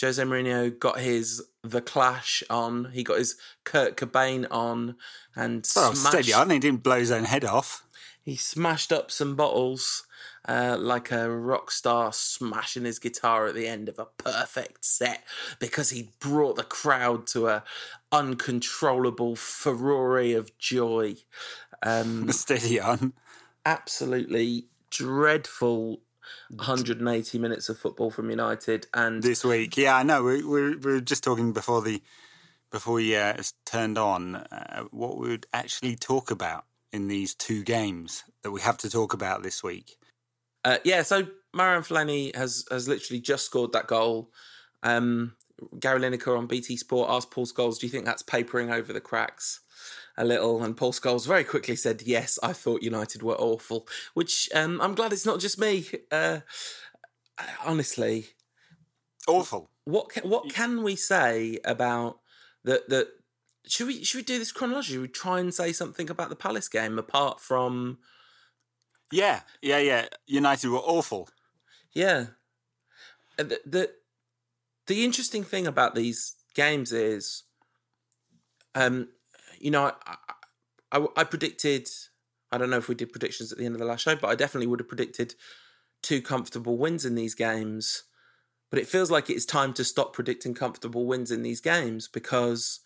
Jose Mourinho got his The Clash on. He got his Kurt Cobain on, and Well, smashed, steady on. He didn't blow his own head off. he smashed up some bottles uh, like a rock star smashing his guitar at the end of a perfect set because he brought the crowd to a uncontrollable furore of joy. Um, Steady on. absolutely dreadful 180 minutes of football from United, and this week. Yeah, I know. We, we, we were just talking before the before we uh, turned on uh, what we would actually talk about in these two games that we have to talk about this week. Uh, yeah, so Marouane Fellaini has has literally just scored that goal. Um, Gary Lineker on BT Sport asked Paul Scholes, "Do you think that's papering over the cracks a little?" And Paul Scholes very quickly said, "Yes, I thought United were awful." Which um, I'm glad it's not just me. Uh, honestly, Awful. what ca- what can we say about that? That should we should we do this chronologically? Should we try and say something about the Palace game apart from Yeah, yeah, yeah. United were awful. Yeah. Uh, The, the the interesting thing about these games is, um, you know, I, I, I predicted. I don't know if we did predictions at the end of the last show, but I definitely would have predicted two comfortable wins in these games. But it feels like it's time to stop predicting comfortable wins in these games because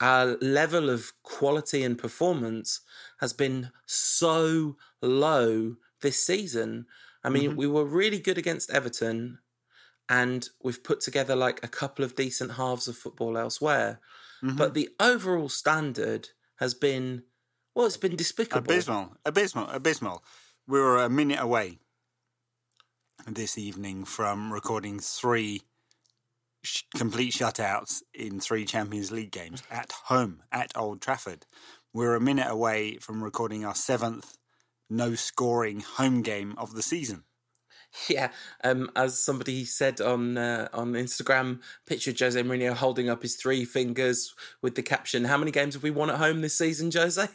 our level of quality and performance has been so low this season. I mean, mm-hmm. we were really good against Everton, and we've put together like a couple of decent halves of football elsewhere. Mm-hmm. But the overall standard has been, well, it's been despicable. Abysmal, abysmal, abysmal. We were a minute away this evening from recording three sh- complete shutouts in three Champions League games at home at Old Trafford. We're a minute away from recording our seventh no scoring home game of the season. Yeah, um, as somebody said on uh, on Instagram, picture Jose Mourinho holding up his three fingers with the caption, "How many games have we won at home this season, Jose?"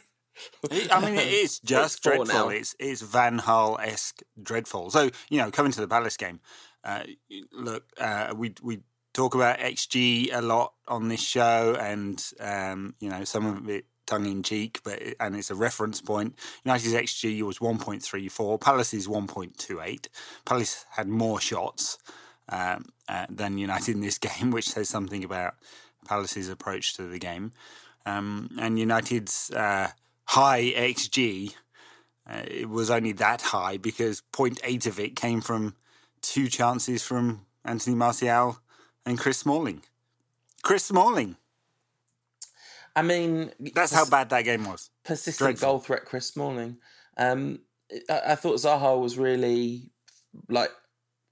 I mean, it's just four dreadful. now. It's it's Van Gaal esque dreadful. So you know, coming to the Palace game, uh, look, uh, we we talk about XG a lot on this show, and um, you know, some of it tongue in cheek, but and it's a reference point. United's XG was one point three four. Palace's one point two eight. Palace had more shots um, uh, than United in this game, which says something about Palace's approach to the game. Um, and United's uh, high XG, uh, it was only that high because 0.8 of it came from two chances from Anthony Martial and Chris Smalling. Chris Smalling. I mean, That's how bad that game was. persistent Dreadful. goal threat, Chris Smalling. Um, I, I thought Zaha was really like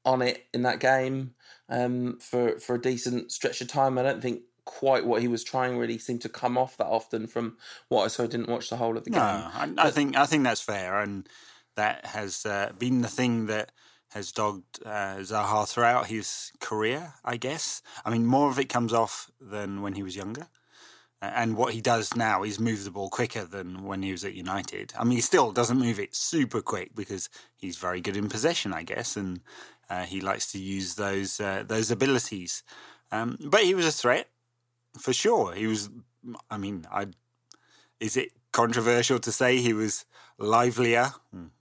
on it in that game um, for for a decent stretch of time. I don't think quite what he was trying really seemed to come off that often from what I saw. I didn't watch the whole of the No, game. I, I think I think that's fair, and that has uh, been the thing that has dogged uh, Zaha throughout his career. I guess. I mean, more of it comes off than when he was younger. And what he does now is move the ball quicker than when he was at United. I mean, he still doesn't move it super quick because he's very good in possession, I guess, and uh, he likes to use those uh, those abilities. Um, but he was a threat for sure. He was. I mean, I is it controversial to say he was livelier,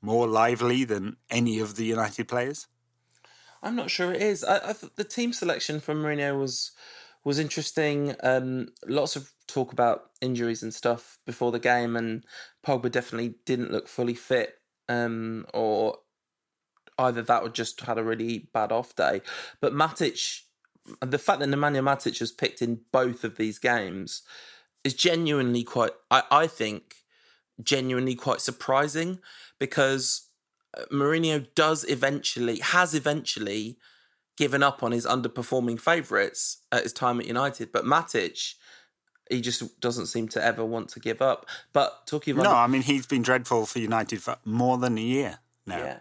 more lively than any of the United players? I'm not sure it is. I, I the team selection from Mourinho was was interesting. Um, lots of talk about injuries and stuff before the game, and Pogba definitely didn't look fully fit, um, or either that or just had a really bad off day. But Matic, the fact that Nemanja Matic was picked in both of these games is genuinely quite. I, I think genuinely quite surprising because uh, Mourinho does eventually has eventually given up on his underperforming favourites at his time at United, but Matic he just doesn't seem to ever want to give up. But talking about No, I mean he's been dreadful for United for more than a year now. yeah,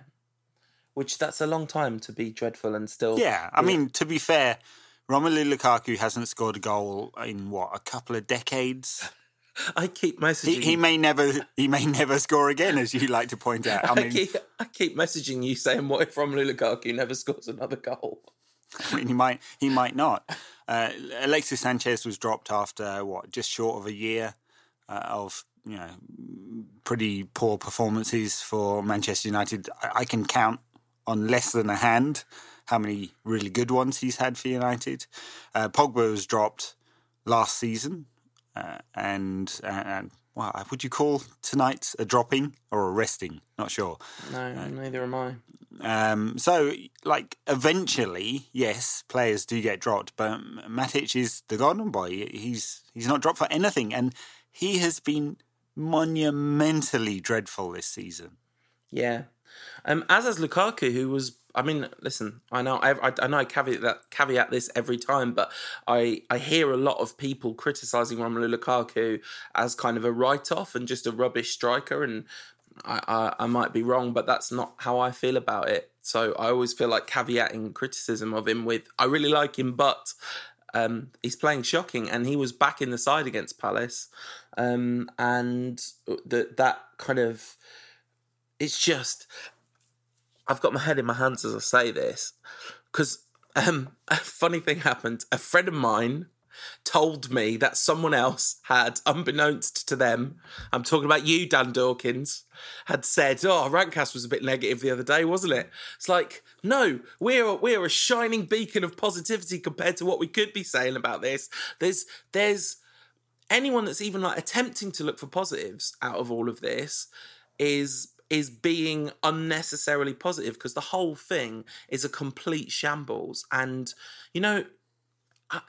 which that's a long time to be dreadful and still Yeah, I mean to be fair, Romelu Lukaku hasn't scored a goal in what a couple of decades. I keep He, messaging. he may never he may never score again, as you like to point out. I I, mean, keep, I keep messaging you saying, "What if Romelu Lukaku never scores another goal?" I mean, he might he might not. Uh, Alexis Sanchez was dropped after what just short of a year uh, of you know pretty poor performances for Manchester United. I, I, can count on less than a hand how many really good ones he's had for United. Uh, Pogba was dropped last season, uh, and and well, would you call tonight a dropping or a resting? Not sure. No, uh, neither am I. Um, so, like, eventually, yes, players do get dropped, but Matic is the golden boy. He's he's not dropped for anything, and he has been monumentally dreadful this season. Yeah, um, as has Lukaku, who was I mean, listen, I know I, I, know I caveat that caveat this every time, but I I hear a lot of people criticizing Romelu Lukaku as kind of a write off and just a rubbish striker, and I, I, I might be wrong, but that's not how I feel about it. So I always feel like caveating criticism of him with I really like him, but um, he's playing shocking, and he was back in the side against Palace, um, and that that kind of it's just I've got my head in my hands as I say this because um, a funny thing happened. A friend of mine told me that someone else had, unbeknownst to them, I'm talking about you, Dan Dawkins, had said, "Oh, Rantcast was a bit negative the other day, wasn't it?" It's like, no, we're we're a shining beacon of positivity compared to what we could be saying about this. There's there's anyone that's even like attempting to look for positives out of all of this is is being unnecessarily positive because the whole thing is a complete shambles. And, you know, I,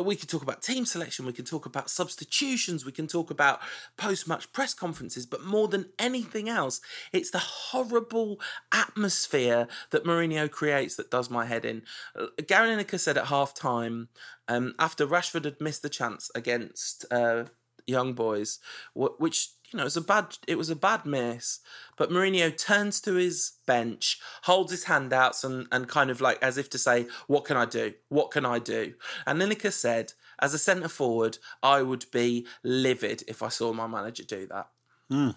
we could talk about team selection, we can talk about substitutions, we can talk about post match press conferences, but more than anything else, it's the horrible atmosphere that Mourinho creates that does my head in. Uh, Gary Lineker said at half time, um, after Rashford had missed the chance against uh, Young Boys, which you know, it was a bad it was a bad miss. But Mourinho turns to his bench, holds his hand out and, and kind of like as if to say, What can I do? What can I do? And Lineker said, as a centre forward, I would be livid if I saw my manager do that. Mm.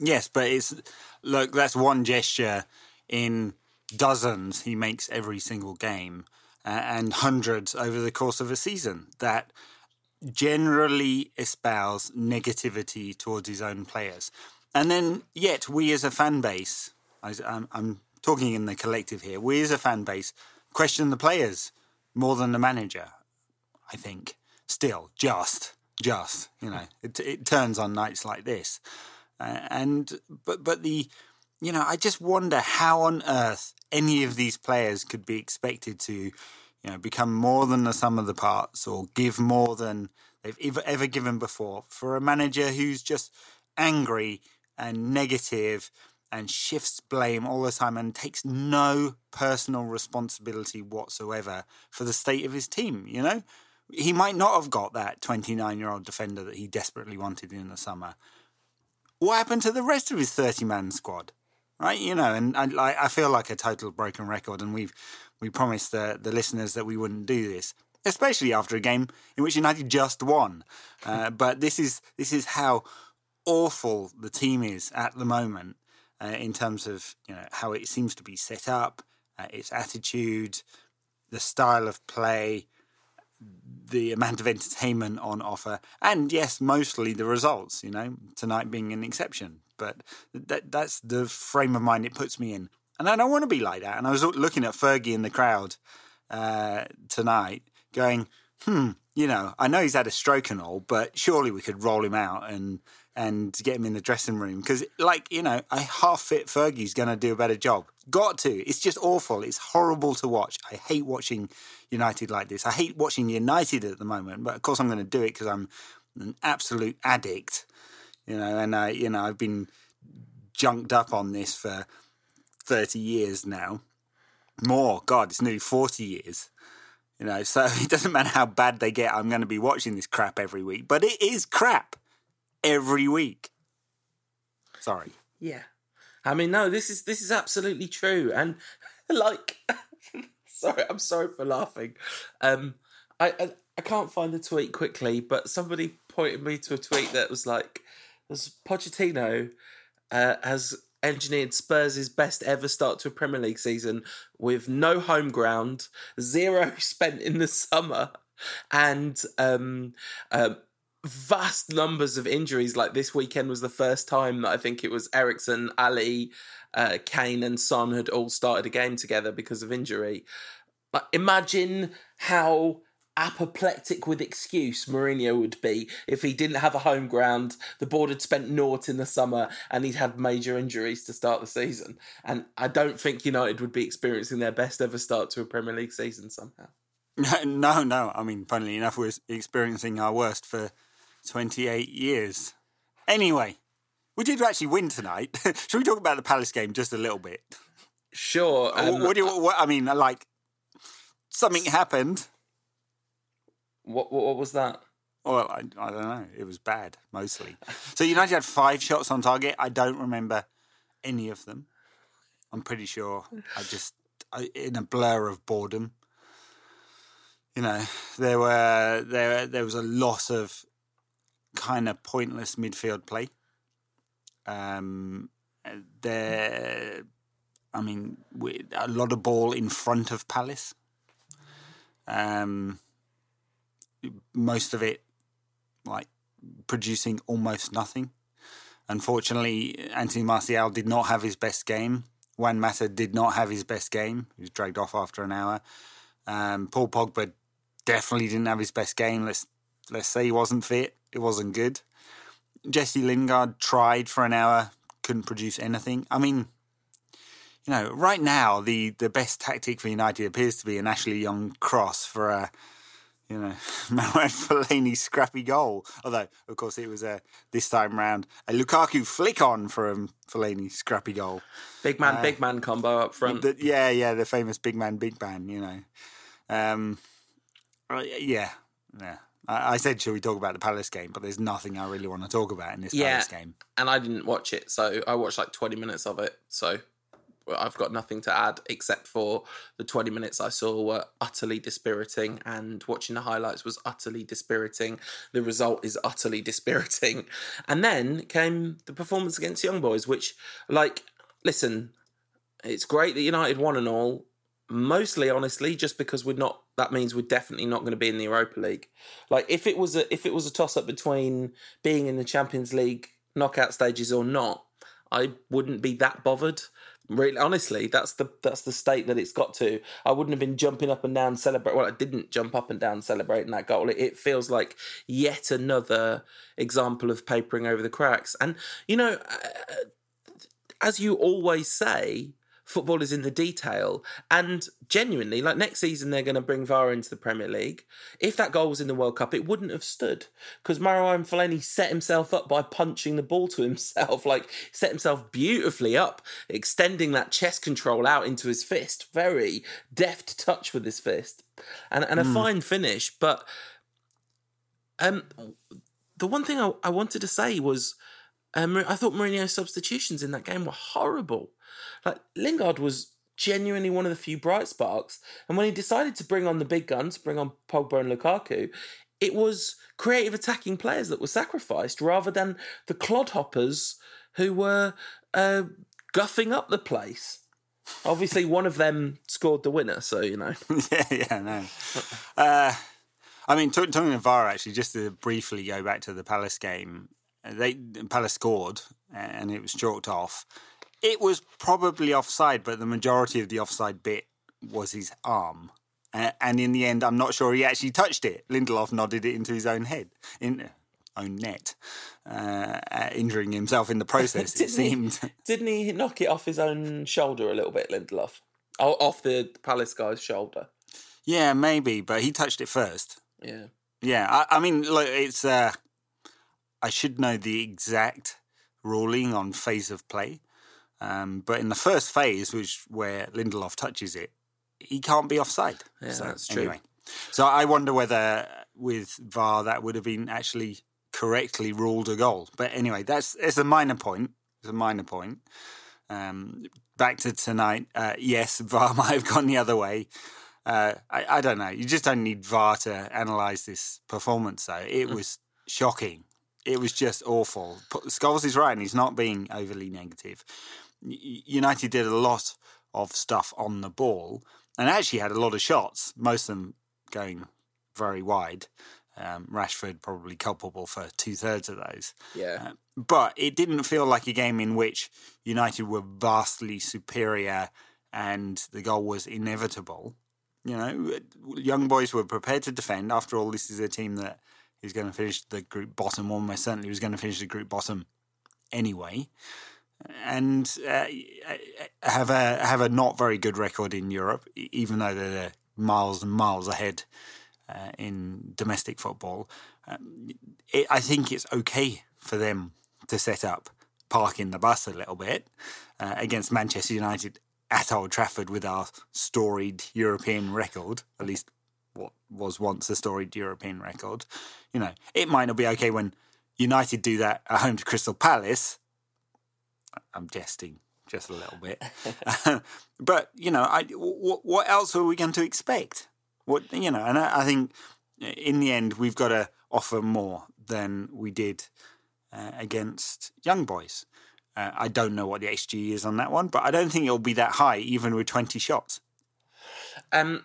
Yes, but it's look, that's one gesture in dozens he makes every single game uh, and hundreds over the course of a season that generally espouse negativity towards his own players. And then, yet, we as a fan base, I, am I'm talking in the collective here, we as a fan base question the players more than the manager, I think. Still, just, just, you know, it, it turns on nights like this. Uh, and, but, but the, you know, I just wonder how on earth any of these players could be expected to you know, become more than the sum of the parts or give more than they've ever, ever given before. For a manager who's just angry and negative and shifts blame all the time and takes no personal responsibility whatsoever for the state of his team, you know? He might not have got that 29 year old defender that he desperately wanted in the summer. What happened to the rest of his 30 man squad? Right, you know, and I, I feel like a total broken record, and we've we promised the, the listeners that we wouldn't do this, especially after a game in which United just won. Uh, but this is this is how awful the team is at the moment uh, in terms of you know how it seems to be set up, uh, its attitude, the style of play, the amount of entertainment on offer, and yes, mostly the results. You know, tonight being an exception, but that that's the frame of mind it puts me in. And I don't want to be like that. And I was looking at Fergie in the crowd uh, tonight, going, hmm, you know, I know he's had a stroke and all, but surely we could roll him out and and get him in the dressing room because, like, you know, a half fit Fergie's going to do a better job. Got to. It's just awful. It's horrible to watch. I hate watching United like this. I hate watching United at the moment, but of course I'm going to do it because I'm an absolute addict, you know, and I, you know, I've been junked up on this for 30 years now. More, God, it's nearly 40 years. You know, so it doesn't matter how bad they get, I'm going to be watching this crap every week. But it is crap every week. Sorry. Yeah. I mean, no, this is this is absolutely true. And like sorry, I'm sorry for laughing. Um I, I I can't find the tweet quickly, but somebody pointed me to a tweet that was like, "Was Pochettino uh, has engineered Spurs' best ever start to a Premier League season with no home ground, zero spent in the summer, and um, um, vast numbers of injuries. Like this weekend was the first time that I think it was Eriksen, Alli, uh, Kane, and Son had all started a game together because of injury. Imagine how apoplectic with excuse Mourinho would be if he didn't have a home ground, the board had spent naught in the summer, and he'd had major injuries to start the season. And I don't think United would be experiencing their best ever start to a Premier League season somehow. No, no. I mean, funnily enough, we're experiencing our worst for 28 years. Anyway, we did actually win tonight. Should we talk about the Palace game just a little bit? Sure. Um, what do you? What, I mean, like something happened. What, what, what was that? Well, I, I don't know. It was bad mostly. So United had five shots on target. I don't remember any of them. I'm pretty sure I just I, in a blur of boredom. You know, there were there there was a lot of kind of pointless midfield play. Um, there, I mean, a lot of ball in front of Palace. Um, most of it like producing almost nothing. Unfortunately, Anthony Martial did not have his best game. Juan Mata did not have his best game. He was dragged off after an hour. Um, Paul Pogba definitely didn't have his best game. Let's let's say he wasn't fit. It wasn't good. Jesse Lingard tried for an hour, couldn't produce anything. I mean, you know, right now the the best tactic for United appears to be an Ashley Young cross for a you know, Marouane Fellaini scrappy goal. Although, of course, it was a this time round a Lukaku flick on a Fellaini scrappy goal. Big man, uh, big man combo up front. The, yeah, yeah, the famous big man, big man. You know, um, uh, yeah, yeah. I, I said, shall we talk about the Palace game? But there's nothing I really want to talk about in this yeah, Palace game. And I didn't watch it, so I watched like 20 minutes of it. So I've got nothing to add except for the 20 minutes I saw were utterly dispiriting, and watching the highlights was utterly dispiriting. The result is utterly dispiriting. And then came the performance against Young Boys, which, like, listen, it's great that United won and all. Mostly, honestly, just because we're not. That means we're definitely not going to be in the Europa League. Like, if it was a if it was a toss up between being in the Champions League knockout stages or not, I wouldn't be that bothered Really, honestly, that's the that's the state that it's got to. I wouldn't have been jumping up and down celebrate. Well, I didn't jump up and down celebrating that goal. It, it feels like yet another example of papering over the cracks. And you know, uh, as you always say, football is in the detail. And genuinely, like next season, they're going to bring VAR into the Premier League. If that goal was in the World Cup, it wouldn't have stood because Marouane Fellaini set himself up by punching the ball to himself, like set himself beautifully up, extending that chest control out into his fist. Very deft touch with his fist, and and a mm. fine finish. But um, the one thing I, I wanted to say was. Um, I thought Mourinho's substitutions in that game were horrible. Like Lingard was genuinely one of the few bright sparks. And when he decided to bring on the big guns, bring on Pogba and Lukaku, it was creative attacking players that were sacrificed rather than the clodhoppers who were uh, guffing up the place. Obviously, one of them scored the winner, so you know. yeah, yeah, no. Uh, I mean, talking of VAR, actually, just to briefly go back to the Palace game, they Palace scored and it was chalked off. It was probably offside, but the majority of the offside bit was his arm. Uh, and in the end, I'm not sure he actually touched it. Lindelof nodded it into his own head, in own net, uh, uh, injuring himself in the process. it seemed. He, didn't he knock it off his own shoulder a little bit, Lindelof? Oh, off the Palace guy's shoulder. Yeah, maybe, but he touched it first. Yeah. Yeah, I, I mean, look, it's. Uh, I should know the exact ruling on phase of play, um, but in the first phase, which where Lindelof touches it, he can't be offside. Yeah, so, that's true. Anyway, so I wonder whether with VAR that would have been actually correctly ruled a goal. But anyway, that's it's a minor point. It's a minor point. Um, back to tonight. Uh, yes, VAR might have gone the other way. Uh, I, I, don't know. You just don't need VAR to analyse this performance, though. It mm. was shocking. It was just awful. Scholes is right, and he's not being overly negative United did a lot of stuff on the ball and actually had a lot of shots, most of them going very wide. Um, Rashford probably culpable for two thirds of those. Yeah. Uh, but it didn't feel like a game in which United were vastly superior and the goal was inevitable. You know, young boys were prepared to defend. After all, this is a team that is going to finish the group bottom. Almost certainly was going to finish the group bottom anyway, and uh, have a have a not very good record in Europe, even though they're miles and miles ahead uh, in domestic football. Um, it, I think it's okay for them to set up parking the bus a little bit uh, against Manchester United at Old Trafford with our storied European record, at least what was once a storied European record. You know, it might not be okay when United do that at home to Crystal Palace. I'm jesting just a little bit, but you know, I, w- what else are we going to expect? What you know, and I, I think in the end we've got to offer more than we did uh, against young boys. Uh, I don't know what the XG is on that one, but I don't think it'll be that high, even with twenty shots. Um,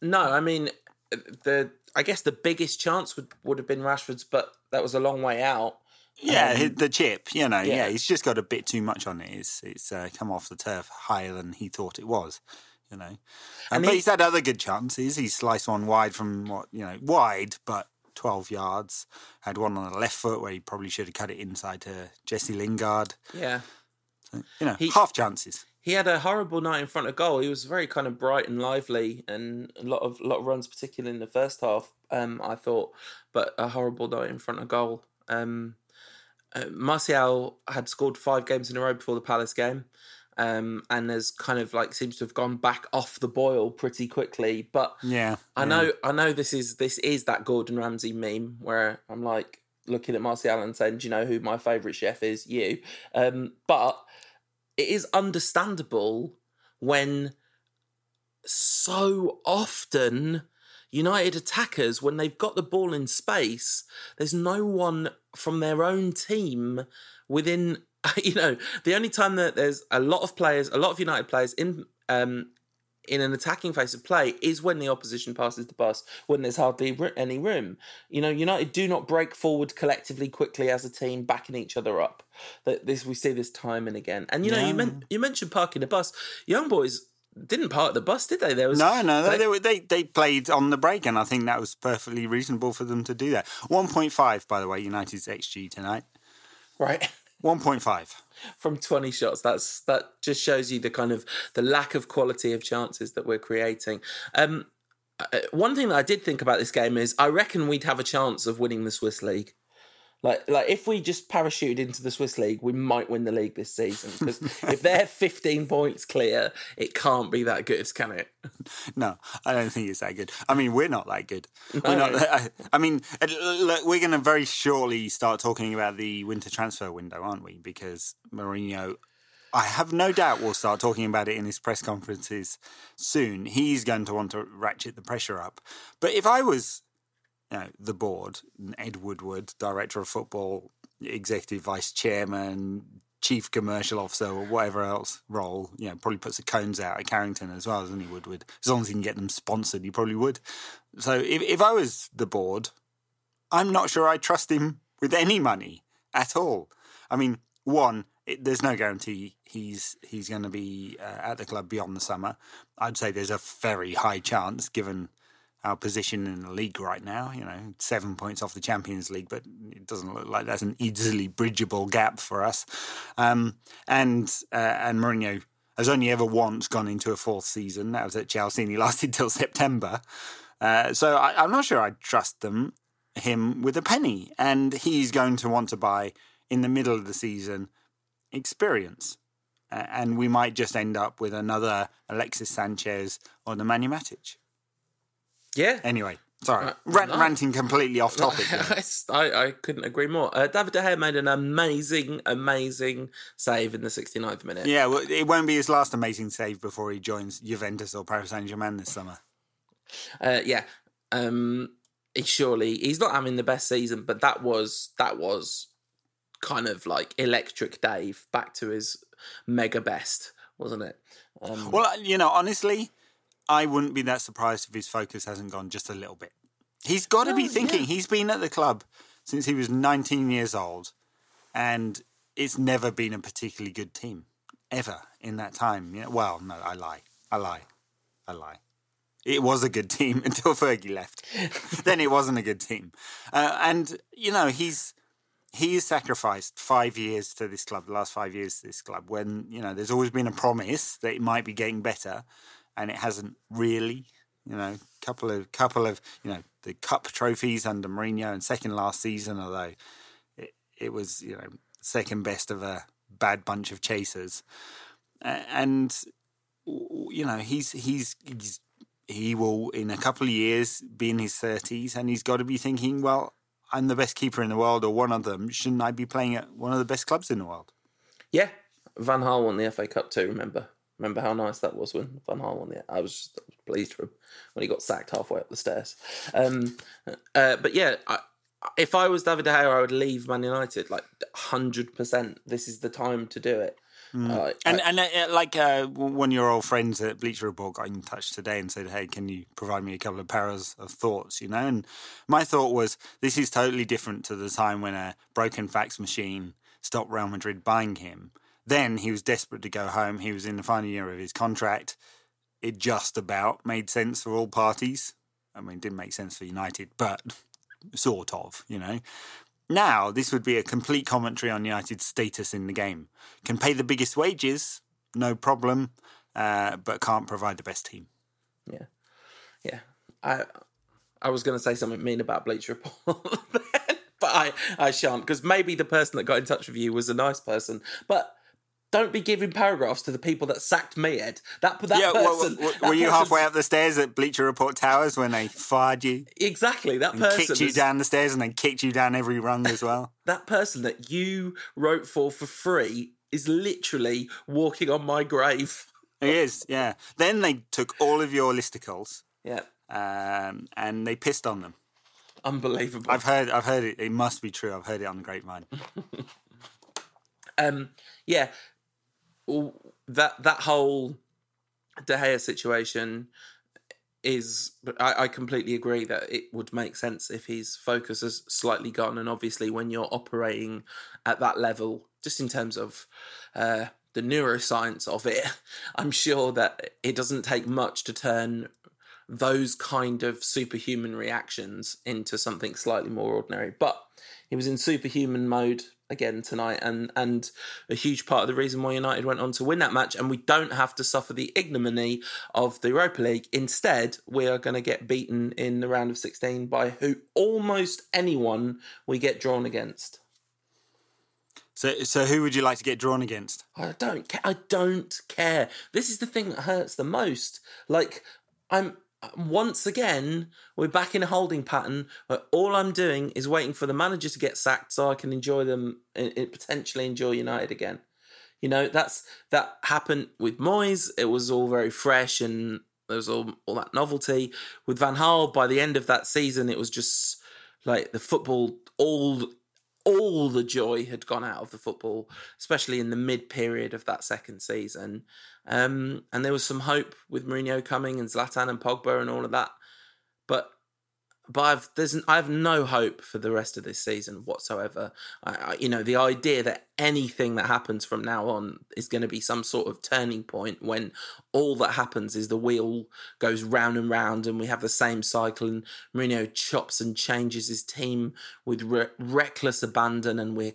no, I mean the. I guess the biggest chance would would have been Rashford's, but that was a long way out. Yeah, um, the chip, you know, yeah. yeah. he's just got a bit too much on it. It's it's uh, come off the turf higher than he thought it was, you know. And but he, he's had other good chances. He sliced one wide from what you know, wide, but 12 yards. Had one on the left foot where he probably should have cut it inside to Jesse Lingard. Yeah. So, you know, he, half chances. He had a horrible night in front of goal. He was very kind of bright and lively, and a lot of a lot of runs, particularly in the first half. Um, I thought, but a horrible night in front of goal. Um, uh, Martial had scored five games in a row before the Palace game um, and has kind of like seems to have gone back off the boil pretty quickly. But yeah, I know. I know this is this is that Gordon Ramsay meme where I'm like looking at Martial and saying, "Do you know who my favourite chef is?" You, um, but it is understandable when so often United attackers, when they've got the ball in space, there's no one from their own team within you know, the only time that there's a lot of players, a lot of United players in um, in an attacking phase of play is when the opposition passes the bus, when there's hardly any room. You know, United do not break forward collectively quickly as a team, backing each other up. That this we see this time and again. And you know, yeah. you men- you mentioned parking the bus. Young boys didn't park the bus, did they? There was no, no. They, they, were, they they played on the break, and I think that was perfectly reasonable for them to do that. One point five, by the way, United's xG tonight. Right. 1.5 from 20 shots that's that just shows you the kind of the lack of quality of chances that we're creating um uh, one thing that i did think about this game is i reckon we'd have a chance of winning the swiss league like, like if we just parachuted into the Swiss league, we might win the league this season. Because if they're 15 points clear, it can't be that good, can it? No, I don't think it's that good. I mean, we're not that good. No. We're not. That, I mean, look, we're going to very shortly start talking about the winter transfer window, aren't we? Because Mourinho I have no doubt we'll start talking about it in his press conferences soon. He's going to want to ratchet the pressure up. But if I was you know, the board, Ed Woodward, director of football, executive vice chairman, chief commercial officer, or whatever else role, you know, probably puts the cones out at Carrington as well, doesn't he, Woodward? As long as he can get them sponsored, he probably would. So if, if I was the board, I'm not sure I'd trust him with any money at all. I mean, one, it, there's no guarantee he's he's going to be uh, at the club beyond the summer. I'd say there's a very high chance, given our position in the league right now. You know, seven points off the Champions League, but it doesn't look like that's an easily bridgeable gap for us. Um, and uh, and Mourinho has only ever once gone into a fourth season. That was at Chelsea, and he lasted till September. Uh, so I, am not sure I'd trust them him with a penny, and he's going to want to buy in the middle of the season experience. Uh, and we might just end up with another Alexis Sanchez or the Nemanja Matic. Yeah. Anyway, sorry, uh, Rant, no. ranting completely off topic. I, I couldn't agree more. Uh, David De Gea made an amazing, amazing save in the 69th minute. Yeah, well, it won't be his last amazing save before he joins Juventus or Paris Saint Germain this summer. Uh, yeah, um, he surely he's not having the best season, but that was that was kind of like electric Dave back to his mega best, wasn't it? Um, Well, you know, honestly, I wouldn't be that surprised if his focus hasn't gone just a little bit. He's got to be thinking. yeah. He's been at the club since he was 19 years old, and it's never been a particularly good team ever in that time. Yeah, well, no, I lie. I lie. I lie. It was a good team until Fergie left. then it wasn't a good team, uh, and you know he's he has sacrificed five years to this club, the last five years to this club, when, you know, there's always been a promise that it might be getting better and it hasn't really. You know, couple of couple of you know, the cup trophies under Mourinho and second last season, although it, it was, you know, second best of a bad bunch of chasers. And you know, he's he's he's he will in a couple of years be in his thirties and he's got to be thinking, well, I'm the best keeper in the world or one of them. Shouldn't I be playing at one of the best clubs in the world? yeah, Van Gaal won the FA Cup too. Remember, remember how nice that was when Van Gaal won the. I was, just, I was pleased for him when he got sacked halfway up the stairs. Um, uh, but yeah, I, if I was David De Gea, I would leave Man United. Like hundred percent, this is the time to do it. Uh, And and uh, like uh, one of your old friends at Bleacher Report got in touch today and said, "Hey, can you provide me a couple of paras of thoughts?" You know, and my thought was, this is totally different to the time when a broken fax machine stopped Real Madrid buying him. Then he was desperate to go home. He was in the final year of his contract. It just about made sense for all parties. I mean, it didn't make sense for United, but sort of, you know. Now, this would be a complete commentary on United's status in the game. Can pay the biggest wages, no problem, uh, but can't provide the best team. Yeah, yeah. I I was going to say something mean about Bleacher Report, but I I shan't because maybe the person that got in touch with you was a nice person, but. Don't be giving paragraphs to the people that sacked me, Ed. That that yeah, well, person. well, that were you halfway up the stairs at Bleacher Report Towers when they fired you, Exactly. That person. kicked you is- down the stairs, and then kicked you down every rung as well? that person that you wrote for for free is literally walking on my grave. It is, yeah. Then they took all of your listicles Yeah, um, and they pissed on them. unbelievable. I've heard, I've heard it. It must be true. I've heard it on the grapevine. Um, yeah, Well, that that whole De Gea situation is. I, I completely agree that it would make sense if his focus has slightly gone, and obviously when you're operating at that level, just in terms of. Uh, the neuroscience of it, I'm sure that it doesn't take much to turn those kind of superhuman reactions into something slightly more ordinary. But he was in superhuman mode again tonight, and and a huge part of the reason why United went on to win that match, and we don't have to suffer the ignominy of the Europa League. Instead, we are going to get beaten in the round of 16 by who almost anyone we get drawn against. So, so who would you like to get drawn against? I don't care. I don't care. This is the thing that hurts the most. Like I'm once again we're back in a holding pattern where all I'm doing is waiting for the manager to get sacked so I can enjoy them and potentially enjoy United again. You know that's that happened with Moyes. It was all very fresh and there was all all that novelty. With Van Gaal, by the end of that season, it was just like the football all all the joy had gone out of the football, especially in the mid period of that second season. Um, and there was some hope with Mourinho coming and Zlatan and Pogba and all of that. But but I've there's I have no hope for the rest of this season whatsoever. I, I, you know, the idea that anything that happens from now on is going to be some sort of turning point when all that happens is the wheel goes round and round and we have the same cycle and Mourinho chops and changes his team with re- reckless abandon and we're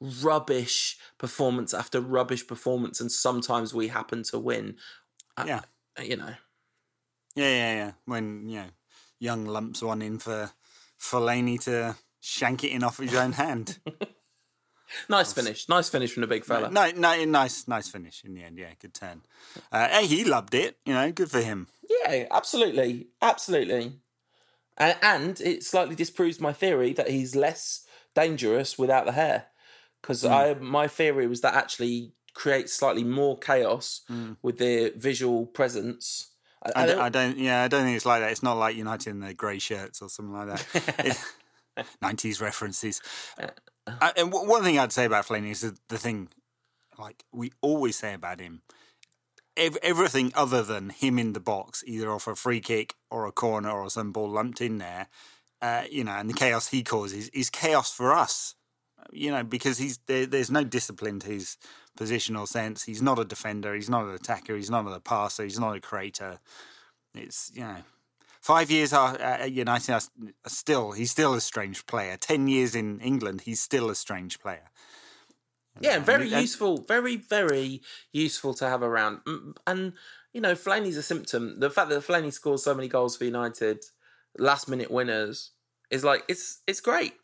rubbish performance after rubbish performance and sometimes we happen to win. I- Yeah. you know. Yeah, yeah, yeah. When you know, young lumps one in for Fellaini to shank it in off his own hand. Nice finish. Nice finish from the big fella. no, no, nice, nice finish in the end. Yeah, good turn. Uh, hey, he loved it. You know, good for him. Yeah, absolutely, absolutely. And, and it slightly disproves my theory that he's less dangerous without the hair, because I my theory was that actually creates slightly more chaos with their visual presence. I, I, I don't, I don't. Yeah, I don't think it's like that. It's not like United in their grey shirts or something like that. Nineties references. Uh, and w- one thing I'd say about Fellaini is the, the thing, like we always say about him, ev- everything other than him in the box, either off a free kick or a corner or some ball lumped in there, uh, you know, and the chaos he causes is chaos for us. You know, because he's there, there's no discipline to his positional sense. He's not a defender. He's not an attacker. He's not a passer. He's not a creator. It's you know, five years at United, still he's still a strange player. Ten years in England, he's still a strange player. Yeah, very and, useful, very very useful to have around. And you know, Fellaini's a symptom. The fact that Fellaini scores so many goals for United, last minute winners, is like it's it's great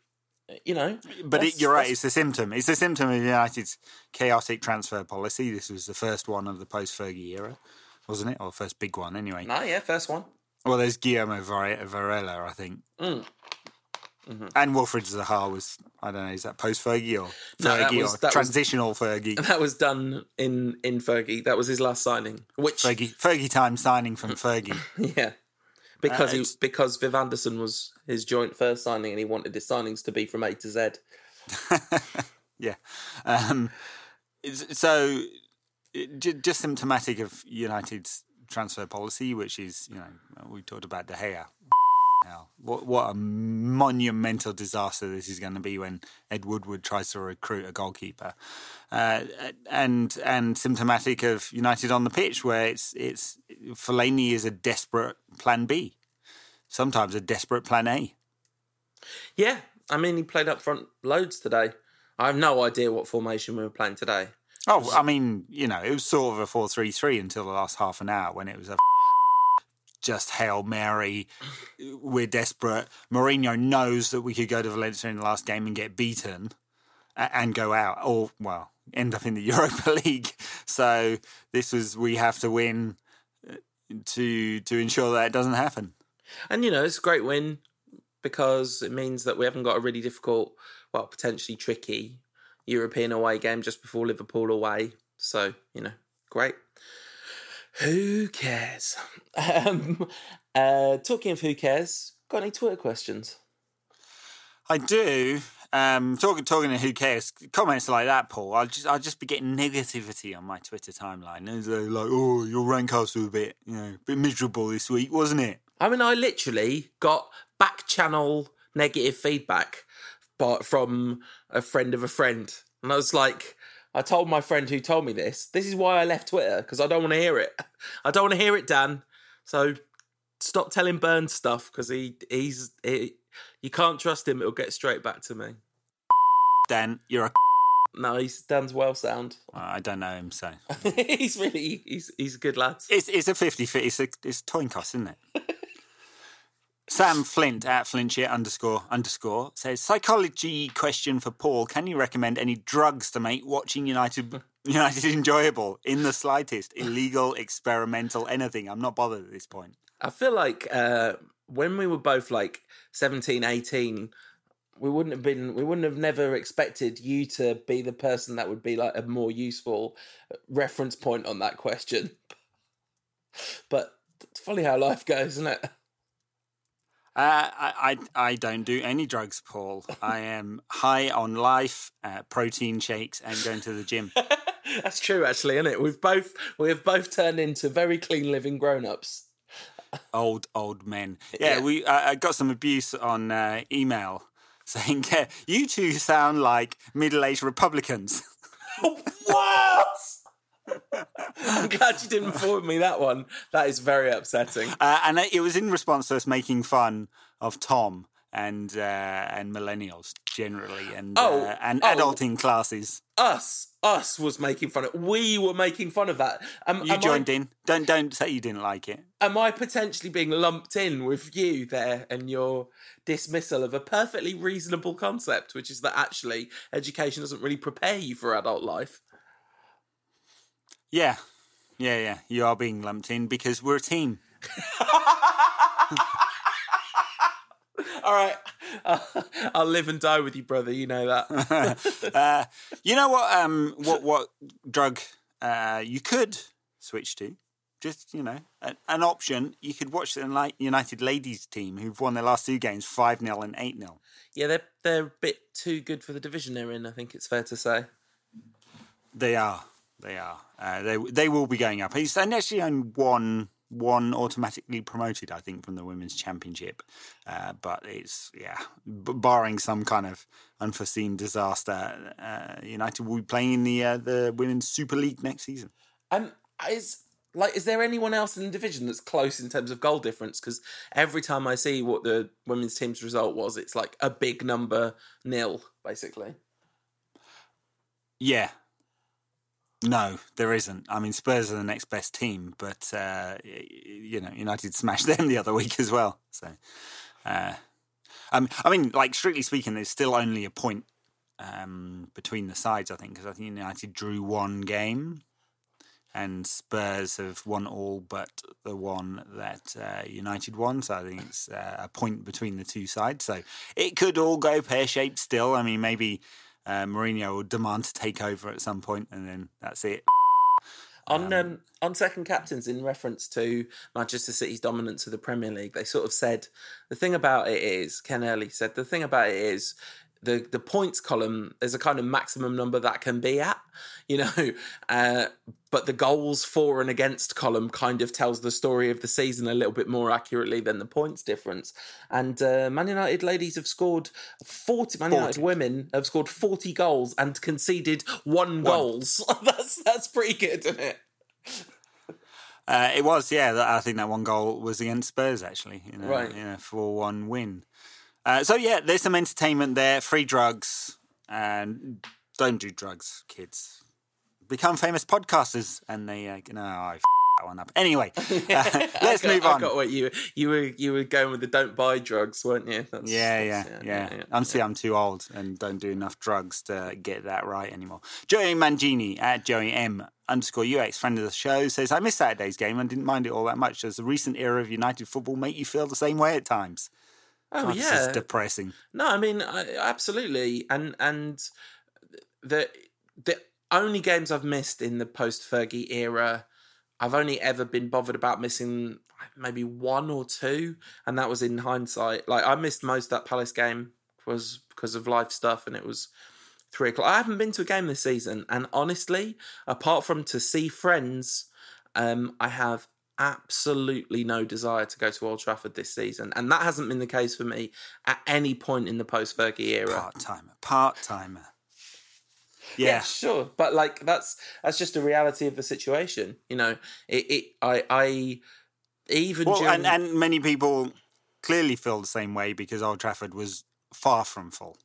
you know. But it, you're right; it's a symptom. It's a symptom of United's chaotic transfer policy. This was the first one of the post Fergie era, wasn't it? Or first big one, anyway. No, yeah, first one. Well, there's Guillermo Varela, I think. Mm. Mm-hmm. And Wilfried Zaha was, I don't know, is that post Fergie or Fergie no, was, or transitional was, Fergie? That was done in, in Fergie. That was his last signing. Which Fergie, Fergie time signing from Fergie. yeah because uh, he because Viv Anderson was his joint first signing, and he wanted his signings to be from A to Z. yeah, um, so just symptomatic of United's transfer policy, which is you know we talked about De Gea. Now, what what a monumental disaster this is going to be when Ed Woodward tries to recruit a goalkeeper, uh, and and symptomatic of United on the pitch, where it's it's Fellaini is a desperate Plan B, sometimes a desperate Plan A. Yeah, I mean he played up front loads today. I have no idea what formation we were playing today. Oh, I mean, you know, it was sort of a four-three-three until the last half an hour when it was a just Hail Mary. We're desperate. Mourinho knows that we could go to Valencia in the last game and get beaten and go out, or, well, end up in the Europa League. So this was, we have to win uh, to to ensure that it doesn't happen. And, you know, it's a great win because it means that we haven't got a really difficult, well, potentially tricky European away game just before Liverpool away. So, you know, great. Who cares? Um, uh, talking of who cares, got any Twitter questions? I do. Um, talking talking to who cares comments like that, Paul. I'll just I'll just be getting negativity on my Twitter timeline. And they're like, "Oh, your rank was a bit, you know, a bit miserable this week, wasn't it?" I mean, I literally got back channel negative feedback, but from a friend of a friend, and I was like, I told my friend who told me this, this is why I left Twitter, because I don't want to hear it. I don't want to hear it, Dan. So stop telling Burns stuff, because he he's he, you can't trust him. It'll get straight back to me. Dan, you're a. No, he's Dan's well sound. Uh, I don't know him, so he's really he's he's a good lad. It's it's a fifty. It's a it's toin cost, isn't it? Sam Flint at Flintshire underscore underscore says psychology question for Paul. Can you recommend any drugs to make watching United United enjoyable in the slightest? Illegal, experimental, anything. I'm not bothered at this point. I feel like uh, when we were both like 17, 18, we wouldn't have been we wouldn't have never expected you to be the person that would be like a more useful reference point on that question. But it's funny how life goes, isn't it? Uh, I, I don't do any drugs, Paul. I am high on life, uh, protein shakes, and going to the gym. That's true, actually, isn't it? We've both we have both turned into very clean living grown ups. old old men. Yeah, yeah. we uh, I got some abuse on uh, email saying you two sound like middle aged Republicans. what? I'm glad you didn't forward me that one. That is very upsetting. Uh, and it was in response to us making fun of Tom and uh, and millennials generally, and oh, uh, and oh, adulting classes. Us, us was making fun of. We were making fun of that. Um, you joined I, in. Don't don't say you didn't like it. Am I potentially being lumped in with you there and your dismissal of a perfectly reasonable concept, which is that actually education doesn't really prepare you for adult life? Yeah, yeah, yeah. You are being lumped in because we're a team. All right, uh, I'll live and die with you, brother. You know that. uh, you know what? Um, what what drug uh, you could switch to just you know an, an option. You could watch the United ladies team who've won their last two games five 0 and eight 0 Yeah, they're they're a bit too good for the division they're in. I think it's fair to say. They are. They are. Uh, they they will be going up. He's and actually only one one automatically promoted, I think, from the women's championship. Uh, but it's yeah, b- barring some kind of unforeseen disaster, uh, United will be playing in the uh, the women's Super League next season. Um, is like, is there anyone else in the division that's close in terms of goal difference? Because every time I see what the women's team's result was, it's like a big number nil, basically. Yeah, no, there isn't. I mean, Spurs are the next best team, but uh, you know, United smashed them the other week as well. So, uh, um, I mean, like strictly speaking, there's still only a point um, between the sides. I think because I think United drew one game, and Spurs have won all but the one that uh, United won. So I think it's uh, a point between the two sides. So it could all go pear shaped still. I mean, maybe uh, Mourinho will demand to take over at some point, and then that's it. On um, um, on second captains, in reference to Manchester City's dominance of the Premier League, they sort of said the thing about it is Ken Early said the thing about it is the the points column there's a kind of maximum number that can be at you know uh, but the goals for and against column kind of tells the story of the season a little bit more accurately than the points difference and uh, man united ladies have scored 40 man 40. united women have scored 40 goals and conceded one, one. goals that's that's pretty good isn't it uh, it was, yeah. I think that one goal was against Spurs, actually. You know, right. Yeah, four-one win. Uh, so yeah, there's some entertainment there, free drugs, and don't do drugs, kids. Become famous podcasters, and they, uh, no, I f- that one up. Anyway, uh, let's got, move on. I got what you you were you were going with the don't buy drugs, weren't you? That's, yeah, that's, yeah, yeah, yeah, yeah, I'm see, I'm too old and don't do enough drugs to get that right anymore. Joey Mangini at Joey M underscore UX, friend of the show, says, I missed Saturday's game and didn't mind it all that much. Does the recent era of United football make you feel the same way at times? Oh God, yeah, this is depressing. No, I mean I, absolutely, and and the the only games I've missed in the post Fergie era, I've only ever been bothered about missing maybe one or two, and that was in hindsight. Like I missed most that Palace game was because of life stuff, and it was three o'clock. I haven't been to a game this season, and honestly, apart from to see friends, um, I have absolutely no desire to go to Old Trafford this season, and that hasn't been the case for me at any point in the post Fergie era. Part timer, part timer. Yeah. yeah. sure, but like that's that's just a reality of the situation. You know, it. it I, I even well, during... and and many people clearly feel the same way because Old Trafford was far from full.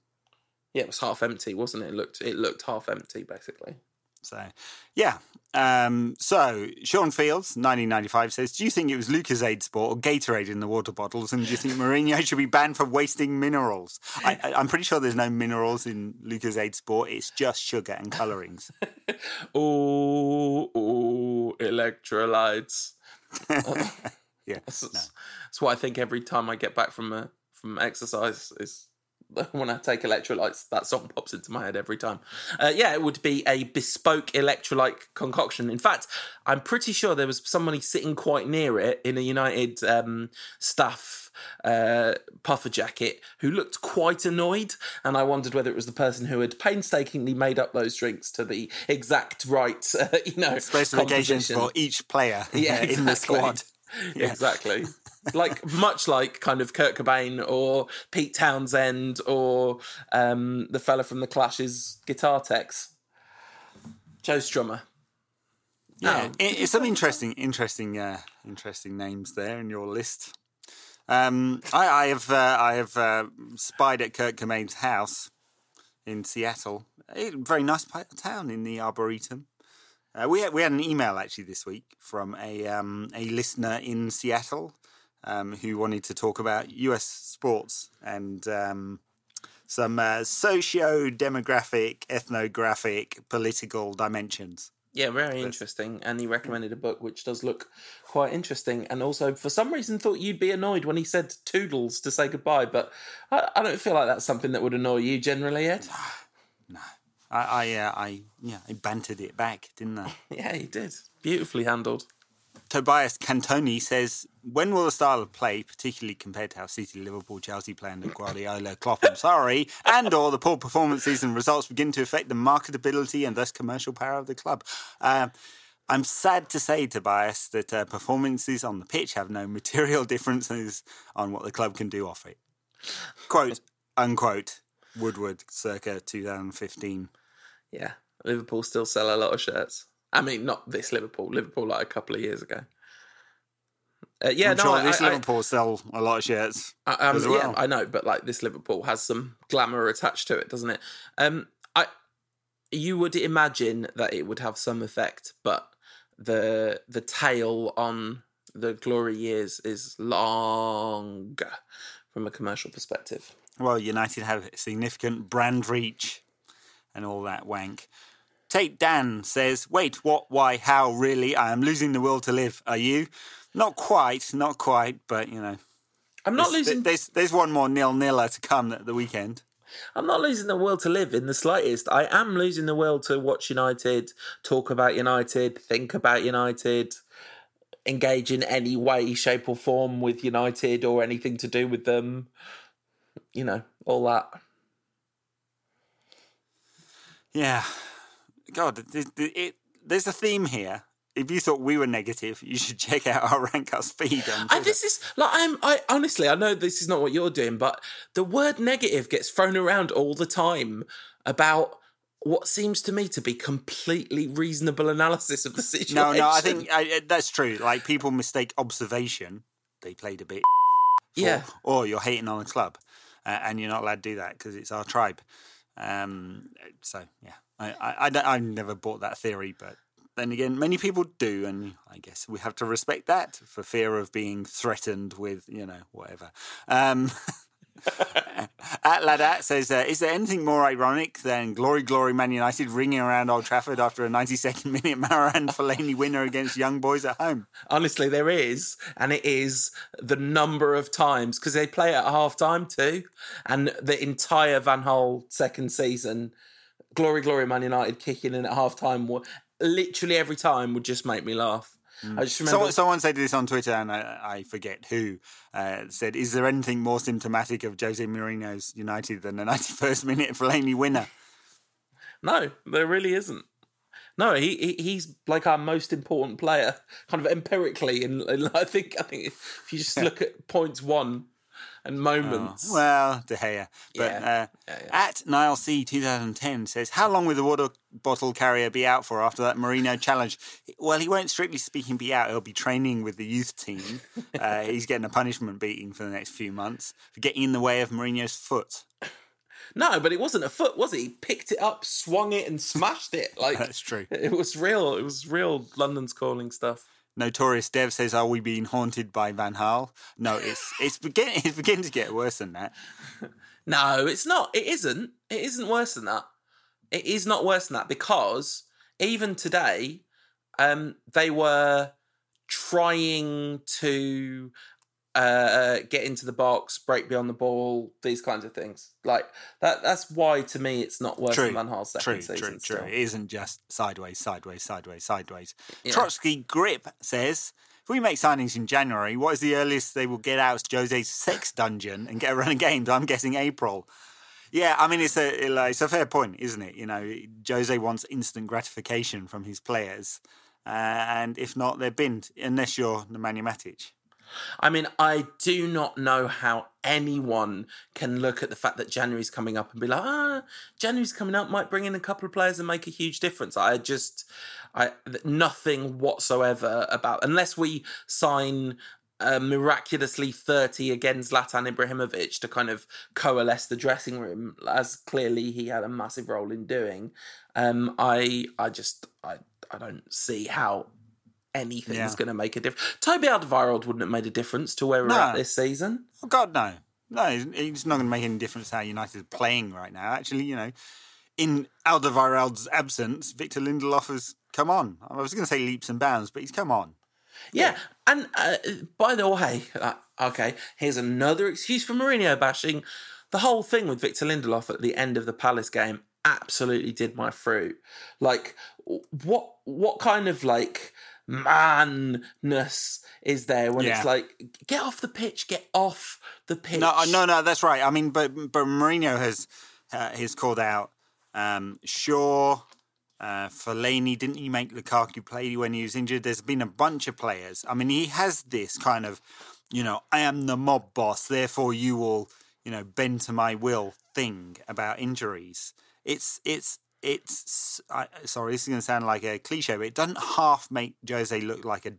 Yeah, it was half empty, wasn't it? It looked it looked half empty, basically. So, yeah. Um, so, Sean Fields, 1995, says, Do you think it was Lucozade Sport or Gatorade in the water bottles? And do you think Mourinho should be banned for wasting minerals? I, am pretty sure there's no minerals in Lucozade Sport. It's just sugar and colourings. ooh, ooh, electrolytes. yeah. That's, no. that's what I think every time I get back from, a, from exercise is when I take electrolytes, that song pops into my head every time. Uh, yeah, it would be a bespoke electrolyte concoction. In fact, I'm pretty sure there was somebody sitting quite near it in a United um, staff uh, puffer jacket who looked quite annoyed, and I wondered whether it was the person who had painstakingly made up those drinks to the exact right, uh, you know, specifications for each player yeah, exactly. in the squad. Yeah. Exactly like much like kind of Kurt Cobain or Pete Townshend or um, the fella from the Clash's guitar techs, Joe Strummer. Yeah, oh. it's some interesting, interesting, uh, interesting names there in your list. Um, I, I, have, uh, I have uh, spied at Kurt Cobain's house in Seattle. A very nice town in the Arboretum. Uh, we had, we had an email actually this week from a um, a listener in Seattle um, who wanted to talk about US sports and um, some uh, socio demographic, ethnographic, political dimensions. Yeah, very interesting. And he recommended a book which does look quite interesting. And also, for some reason, thought you'd be annoyed when he said toodles to say goodbye. But I, I don't feel like that's something that would annoy you generally, Ed. No, no. I, I, uh, I, yeah, I bantered it back, didn't I? yeah, you did. Beautifully handled. Tobias Cantoni says, when will the style of play, particularly compared to how City, Liverpool, Chelsea play under Guardiola, Klopp, I'm sorry, and or the poor performances and results begin to affect the marketability and thus commercial power of the club? Uh, I'm sad to say, Tobias, that uh, performances on the pitch have no material differences on what the club can do off it. Quote, unquote, Woodward, circa 2015. Yeah, Liverpool still sell a lot of shirts. I mean, not this Liverpool. Liverpool like a couple of years ago. Uh, yeah, I'm no, sure I, this I, Liverpool sell a lot of shirts. I, um, as yeah, well. I know, but like this Liverpool has some glamour attached to it, doesn't it? Um, I, you would imagine that it would have some effect, but the the tail on the glory years is long from a commercial perspective. Well, United have significant brand reach and all that wank. Tate Dan says, Wait, what, why, how, really? I am losing the will to live. Are you? Not quite, not quite, but you know. I'm not there's, losing. There's, there's one more nil niller to come at the weekend. I'm not losing the will to live in the slightest. I am losing the will to watch United, talk about United, think about United, engage in any way, shape, or form with United or anything to do with them. You know, all that. Yeah. God, it, it, there's a theme here. If you thought we were negative, you should check out our rank us feed. On And this is like I'm. I honestly, I know this is not what you're doing, but the word negative gets thrown around all the time about what seems to me to be completely reasonable analysis of the situation. no, no, I think I, that's true. Like people mistake observation. They played a bit. For, Yeah. Or you're hating on a club, uh, and you're not allowed to do that because it's our tribe. Um, so yeah, I, I, I, I've never bought that theory, but then again, many people do, and I guess we have to respect that for fear of being threatened with, you know, whatever. Um, At Ladat says, uh, "Is there anything more ironic than glory, glory, Man United ringing around Old Trafford after a 92nd minute Marouane Fellaini winner against Young Boys at home?" Honestly, there is, and it is the number of times because they play at half time too, and the entire Van Gaal second season, glory, glory, Man United kicking in at half time, literally every time would just make me laugh. I just remember. Someone, someone said this on Twitter, and I, I forget who uh, said, "Is there anything more symptomatic of Jose Mourinho's United than the 91st minute Fellaini winner?" No, there really isn't. No, he, he he's like our most important player, kind of empirically. And, and I think I think if you just look at points one and moments, Well, De Gea. But Yeah. uh, Yeah, yeah. at Nile C 2010 says, How long will the water bottle carrier be out for after that Mourinho challenge? Well, he won't strictly speaking be out. He'll be training with the youth team. uh, he's getting a punishment beating for the next few months for getting in the way of Mourinho's foot. no, but it wasn't a foot, was it? He picked it up, swung it, and smashed it. Like That's true. it was real. It was real London's calling stuff. Notorious Dev says, "Are we being haunted by Van Gaal?" No, it's it's beginning it's beginning to get worse than that. No, it's not. It isn't. It isn't worse than that. It is not worse than that because even today, um, they were trying to uh, get into the box, break beyond the ball, these kinds of things. Like that. That's why to me it's not worse True, than Van Gaal's second True, season. true, still. true. It isn't just sideways, sideways, sideways, sideways. Yeah. Trotsky Grip says, if we make signings in January, what is the earliest they will get out of Jose's sex dungeon and get a run of games? I'm guessing April. Yeah, I mean it's a it's a fair point, isn't it? You know, Jose wants instant gratification from his players, uh, and if not, they're binned unless you're Nemanja Matic. I mean, I do not know how anyone can look at the fact that January's coming up and be like, ah, January's coming up, might bring in a couple of players and make a huge difference. I just, I nothing whatsoever about unless we sign. Uh, miraculously 30 against Zlatan Ibrahimovic to kind of coalesce the dressing room, as clearly he had a massive role in doing. Um, I, I just, I, I don't see how anything's Yeah. going to make a difference. Toby Alderweireld wouldn't have made a difference to where we're No. at this season. Oh God, no, no, it's- not going to make any difference how United is playing right now. Actually, you know, in Alderweireld's absence, Victor Lindelof has come on. I was going to say leaps and bounds, but he's come on. Yeah, and uh, by the way, uh, okay, here's another excuse for Mourinho bashing. The whole thing with Victor Lindelof at the end of the Palace game absolutely did my fruit. Like, what what kind of like manness is there when Yeah. it's like get off the pitch, get off the pitch. No, uh, no, no. That's right. I mean, but but Mourinho has uh, has called out um, Shaw, uh, Fellaini. Didn't he make Lukaku play when he was injured? There's been a bunch of players. I mean, he has this kind of, you know, I am the mob boss, therefore you will, you know, bend to my will thing about injuries. It's it's it's. I, sorry, this is going to sound like a cliche, but it doesn't half make Jose look like a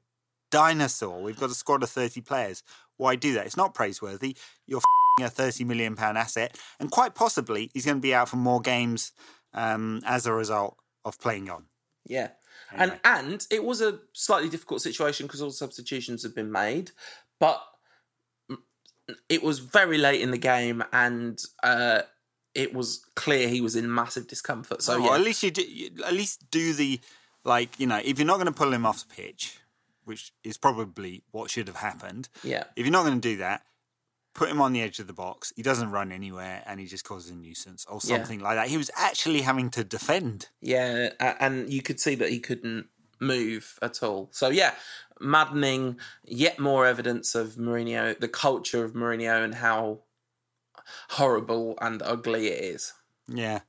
dinosaur. We've got a squad of 30 players. Why do that? It's not praiseworthy. You're f***ing a 30 million pound asset, and quite possibly he's going to be out for more games um, as a result of playing on. Yeah. Anyway. And and it was a slightly difficult situation because all substitutions have been made, but it was very late in the game and uh, it was clear he was in massive discomfort. So Well, yeah, at least you, do, you at least do the like you know if you're not going to pull him off the pitch, which is probably what should have happened. yeah, If you're not going to do that, put him on the edge of the box. He doesn't run anywhere, and he just causes a nuisance or Yeah. something like that. He was actually having to defend. yeah, and you could see that he couldn't move at all. So yeah, maddening. Yet more evidence of Mourinho, the culture of Mourinho, and how horrible and ugly it is. Yeah.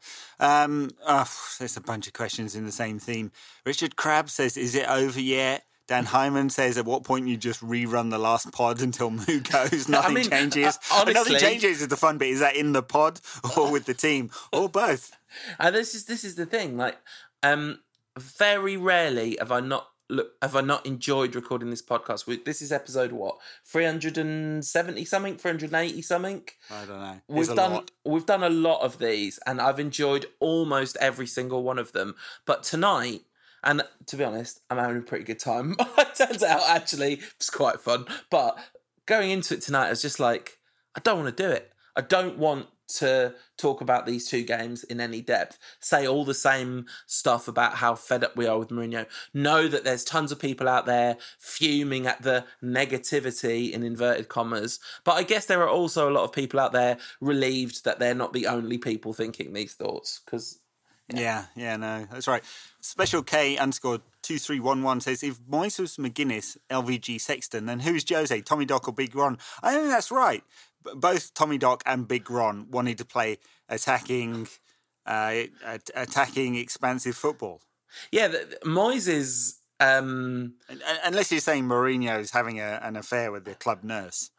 Um, oh, there's a bunch of questions in the same theme. Richard Crabb says, Is it over yet? Dan Hyman says, At what point you just rerun the last pod until Moo goes? Nothing mean, changes. uh, Nothing changes is the fun bit. Is that in the pod or with the team or both? And this is this is the thing. Like, um, very rarely have I not look have I not enjoyed recording this podcast. We, this is episode what three hundred and seventy something, three hundred and eighty something. I don't know. It's We've done lot. we've done a lot of these, and I've enjoyed almost every single one of them. But tonight. And to be honest, I'm having a pretty good time. it turns out actually it's quite fun. But going into it tonight, I was just like, I don't want to do it. I don't want to talk about these two games in any depth. Say all the same stuff about how fed up we are with Mourinho. Know that there's tons of people out there fuming at the negativity in inverted commas. But I guess there are also a lot of people out there relieved that they're not the only people thinking these thoughts. Because Yeah, yeah, no, that's right. Special K underscore two three one one says if Moyes was McGuinness, LVG Sexton, then who's Jose? Tommy Doc or Big Ron? I think that's right. Both Tommy Doc and Big Ron wanted to play attacking, uh, attacking, expansive football. yeah, the, Moyes is. Um, Un- un- Unless you're saying Mourinho's having a, an affair with the club nurse.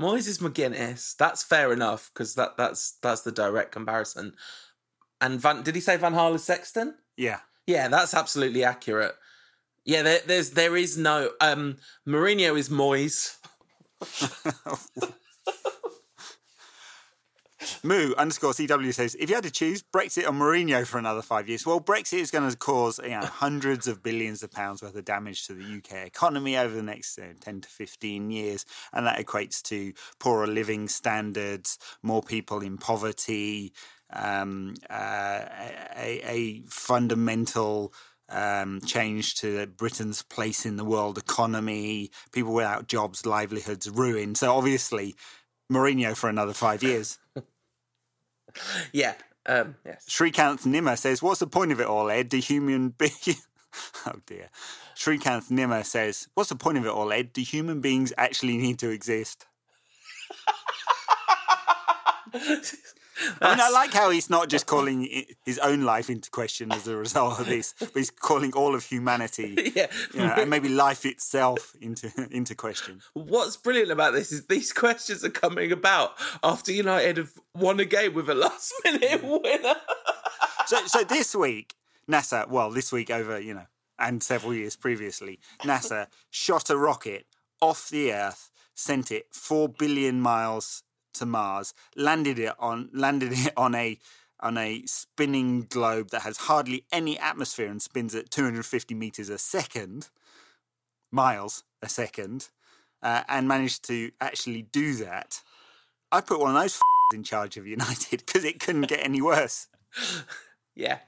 Moyes is McGuinness. That's fair enough because that, that's that's the direct comparison. And Van, did he say Van Gaal is Sexton? Yeah, Yeah, that's absolutely accurate. Yeah, there, there's there is no um Mourinho is Moyes. Moo underscore CW says, if you had to choose Brexit or Mourinho for another five years, well, Brexit is going to cause you know, hundreds of billions of pounds worth of damage to the UK economy over the next uh, 10 to 15 years. And that equates to poorer living standards, more people in poverty, um, uh, a, a fundamental um, change to Britain's place in the world economy, people without jobs, livelihoods ruined. So obviously, Mourinho for another five years. Yeah. Um yes. Srikanth Nimmer says, What's the point of it all, Ed? Do human beings. oh dear. Srikanth Nimmer says, What's the point of it all, Ed? Do human beings actually need to exist? I mean, I like how he's not just calling his own life into question as a result of this, but he's calling all of humanity, yeah. you know, and maybe life itself into into question. What's brilliant about this is these questions are coming about after United have won a game with a last minute winner. So, so this week, NASA, well, this week over, you know, and several years previously, NASA shot a rocket off the Earth, sent it four billion miles to Mars, landed it on landed it on a on a spinning globe that has hardly any atmosphere and spins at 250 meters a second, miles a second, uh, and managed to actually do that. I put one of those in charge of United because it couldn't get any worse yeah.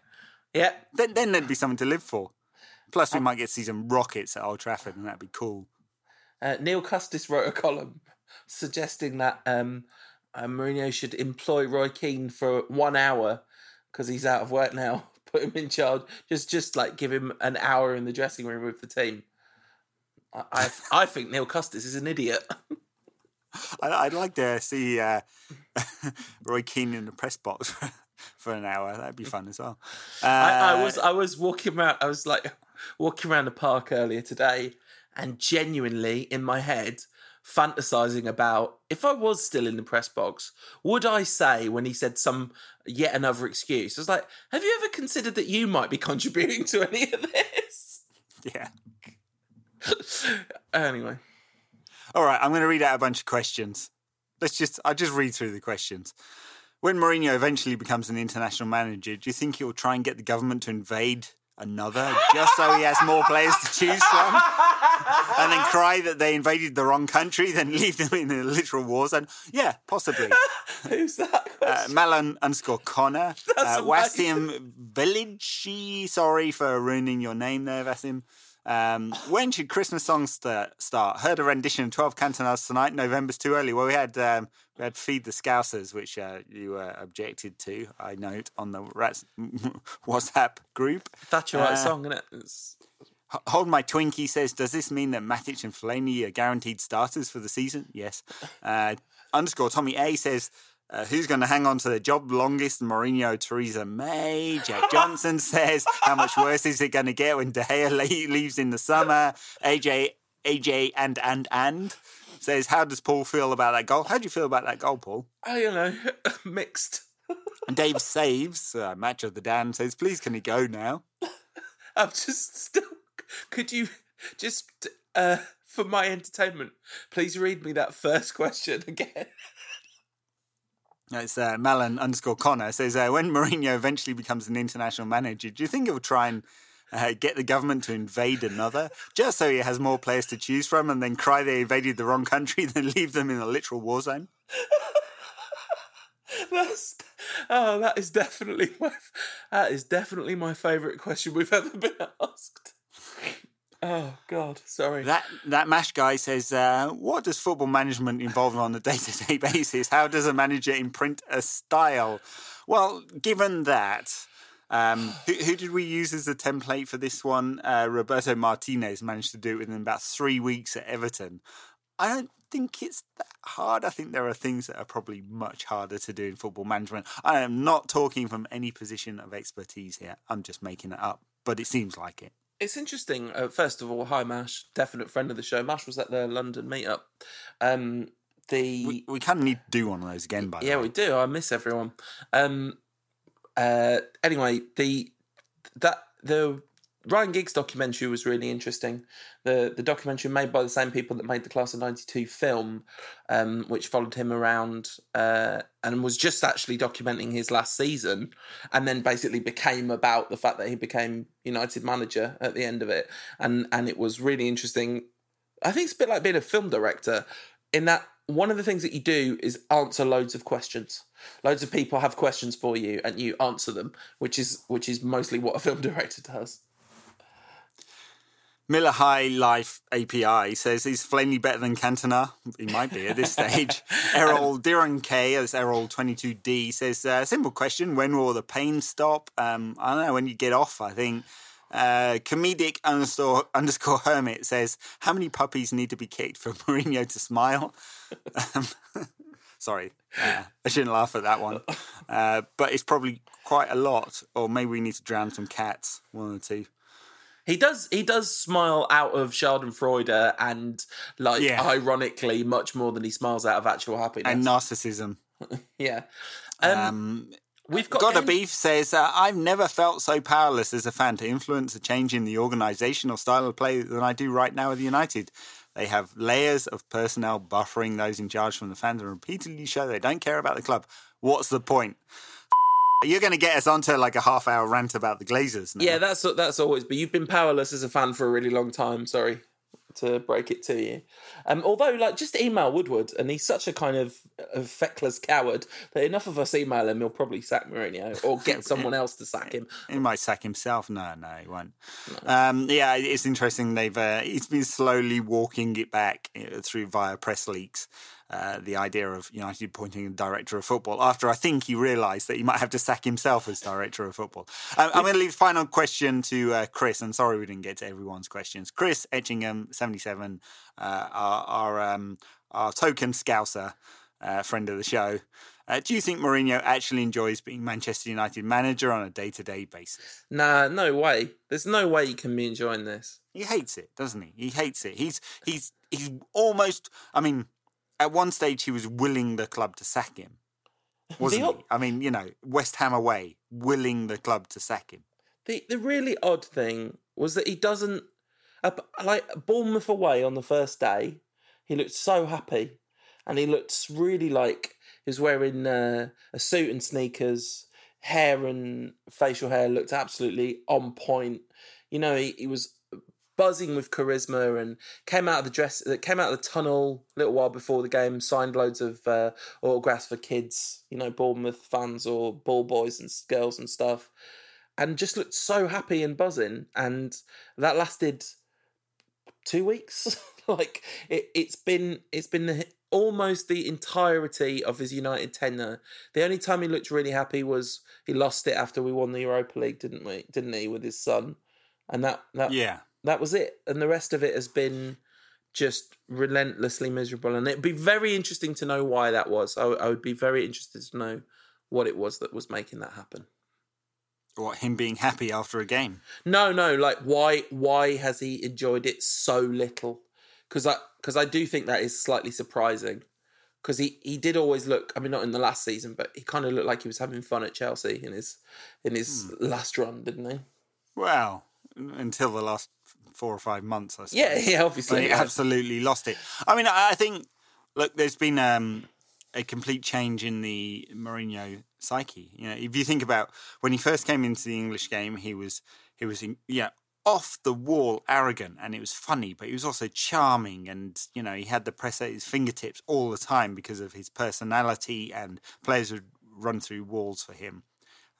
Yeah. then then there'd be something to live for. Plus, we might get to see some rockets at Old Trafford, and that'd be cool. Uh, Neil Custis wrote a column suggesting that um, uh, Mourinho should employ Roy Keane for one hour because he's out of work now. put him in charge. Just just like give him an hour in the dressing room with the team. I I, I think Neil Custis is an idiot. I, would like to see uh, Roy Keane in the press box for, for an hour. That'd be fun as well. Uh, I, I was I was walking around. I was like walking around the park earlier today, and genuinely in my head fantasizing about if I was still in the press box, would I say when he said some yet another excuse? I was like, have you ever considered that you might be contributing to any of this? Yeah. anyway. All right, I'm going to read out a bunch of questions. Let's just, I'll just read through the questions. When Mourinho eventually becomes an international manager, do you think he will try and get the government to invade another just so he has more players to choose from and then cry that they invaded the wrong country then leave them in a literal war zone yeah possibly who's that uh, Malan underscore Connor That's uh, Wasim Village sorry for ruining your name there Wasim um, when should Christmas songs start, start? Heard a rendition of 12 Cantonades tonight. November's too early. Well, we had um, we had Feed the Scousers, which uh, you uh, objected to, I note, on the WhatsApp group. That's your right uh, song, isn't it? It's... Hold My Twinkie says, Does this mean that Matic and Fellaini are guaranteed starters for the season? Yes. Uh, underscore Tommy A says, uh, who's going to hang on to the job longest? Mourinho, Theresa May. Jack Johnson says, how much worse is it going to get when De Gea leaves in the summer? AJ, AJ, and and and says, how does Paul feel about that goal? How do you feel about that goal, Paul? I don't know, mixed. and Dave saves uh, match of the Dan says, please can he go now? I'm just still. Could you just uh, for my entertainment, please read me that first question again? It's uh, Malan underscore Connor says uh, when Mourinho eventually becomes an international manager, do you think he'll try and uh, get the government to invade another just so he has more players to choose from, and then cry they invaded the wrong country, then leave them in a literal war zone? That's oh, that is definitely my that is definitely my favourite question we've ever been asked. Oh God, sorry. That that mash guy says, uh, "What does football management involve on a day to day basis? How does a manager imprint a style?" Well, given that, um, who, who, did we use as a template for this one? Uh, Roberto Martinez managed to do it within about three weeks at Everton. I don't think it's that hard. I think there are things that are probably much harder to do in football management. I am not talking from any position of expertise here. I'm just making it up, but it seems like it. It's interesting. Uh, first of all, hi Mash, definite friend of the show. Mash was at the London meetup. Um, the we, we kind of need to do one of those again. By yeah, way. we do. I miss everyone. Um, uh, anyway, the that the Ryan Giggs documentary was really interesting. The the documentary made by the same people that made the Class of '92 film, um, which followed him around uh, and was just actually documenting his last season, and then basically became about the fact that he became United manager at the end of it, and and it was really interesting. I think it's a bit like being a film director, in that one of the things that you do is answer loads of questions. Loads of people have questions for you, and you answer them, which is which is mostly what a film director does. Miller High Life API says he's Fellaini better than Cantona. He might be at this stage. Errol Diron K, as Errol 22D, says, uh, simple question, when will the pain stop? Um, I don't know, when you get off, I think. Uh, comedic underscore, underscore hermit says, how many puppies need to be kicked for Mourinho to smile? Um, sorry, uh, I shouldn't laugh at that one. Uh, but it's probably quite a lot, or maybe we need to drown some cats, one or two. He does. He does smile out of Schadenfreude and, like, yeah. ironically, much more than he smiles out of actual happiness and narcissism. yeah. Um, um, We've got, got a beef says uh, I've never felt so powerless as a fan to influence a change in the organisational style of play than I do right now with United. They have layers of personnel buffering those in charge from the fans and repeatedly show they don't care about the club. What's the point? You're going to get us onto like a half hour rant about the Glazers. Now. Yeah, that's that's always. But you've been powerless as a fan for a really long time. Sorry to break it to you. Um, although, like, just email Woodward, and he's such a kind of a feckless coward that enough of us email him, he'll probably sack Mourinho or get someone else to sack him. He might sack himself. No, no, he won't. No. Um, yeah, it's interesting. They've uh, he's been slowly walking it back uh, through via press leaks. Uh, the idea of United appointing a director of football after I think he realised that he might have to sack himself as director of football. Um, I'm going to leave the final question to uh, Chris. I'm sorry we didn't get to everyone's questions. Chris Etchingham, 77, uh, our our, um, our token Scouser, uh, friend of the show. Uh, do you think Mourinho actually enjoys being Manchester United manager on a day to day basis? Nah, no way. There's no way he can be enjoying this. He hates it, doesn't he? He hates it. He's he's he's almost. I mean, at one stage he was willing the club to sack him, wasn't he? I mean, you know, West Ham away, willing the club to sack him. The the really odd thing was that he doesn't uh, like Bournemouth away on the first day. He looked so happy, and he looked really like he was wearing uh, a suit and sneakers. Hair and facial hair looked absolutely on point. You know, he, he was buzzing with charisma and came out of the dress came out of the tunnel a little while before the game signed loads of uh, autographs for kids you know bournemouth fans or ball boys and girls and stuff and just looked so happy and buzzing and that lasted two weeks. Like it, it's been it's been the, almost the entirety of his united tenure. The only time he looked really happy was he lost it after we won the europa league didn't we didn't he with his son? And that that Yeah. That was it. And the rest of it has been just relentlessly miserable. And it'd be very interesting to know why that was. I, I would be very interested to know what it was that was making that happen. What him being happy after a game? No, no, like why why has he enjoyed it so little? Because I because I do think that is slightly surprising. Because he, he did always look. I mean, not in the last season, but he kind of looked like he was having fun at Chelsea in his in his hmm. last run, didn't he? Well, until the last four or five months, I suppose. Yeah, yeah, obviously. he absolutely lost it. I mean, I I think look, there's been um, a complete change in the Mourinho psyche. You know, if you think about when he first came into the English game, he was he was in, yeah off the wall arrogant and it was funny, but he was also charming and you know he had the press at his fingertips all the time because of his personality and players would run through walls for him.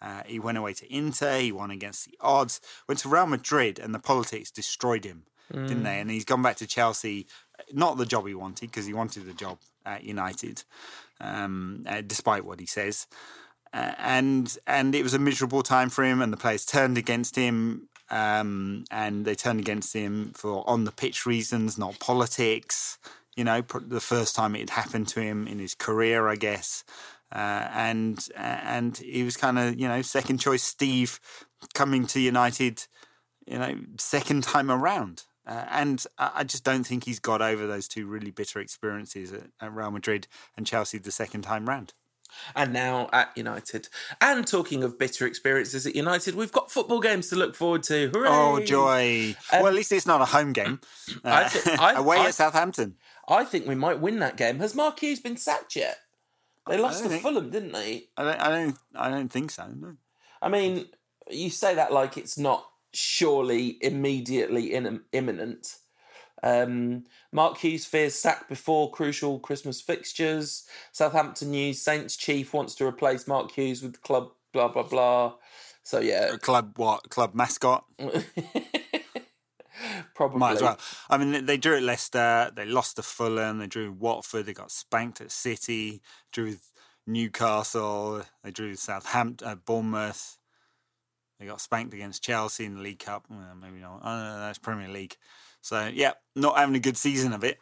Uh, he went away to Inter. He won against the odds. Went to Real Madrid, and the politics destroyed him, didn't they? And he's gone back to Chelsea. Not the job he wanted because he wanted the job at United, um, uh, despite what he says. Uh, and and it was a miserable time for him. And the players turned against him, um, and they turned against him for on the pitch reasons, not politics. You know, the first time it had happened to him in his career, I guess uh, and and he was kind of you know second choice Steve coming to United, you know second time around. Uh, and I I just don't think he's got over those two really bitter experiences at, at Real Madrid and Chelsea the second time round. and now at United. And talking of bitter experiences at United, we've got football games to look forward to. Hooray! Oh joy! well, at least it's not a home game. I Uh, thi- I- away I- at Southampton. I think we might win that game. Has Mark Hughes been sacked yet? They lost to think- Fulham, didn't they? I don't. I don't. I don't think so. No. I mean, you say that like it's not surely immediately in, imminent. Um, Mark Hughes fears sack before crucial Christmas fixtures. Southampton news: Saints chief wants to replace Mark Hughes with the club. Blah blah blah. So yeah, Club what? Club mascot. probably Might as well. I mean, they- drew at Leicester. They lost to Fulham. They drew Watford. They got spanked at City. Drew with Newcastle. They drew Southampton, uh, Bournemouth. They got spanked against Chelsea in the League Cup. Well, maybe not. Oh, no, that's Premier League. So yeah, not having a good season of it.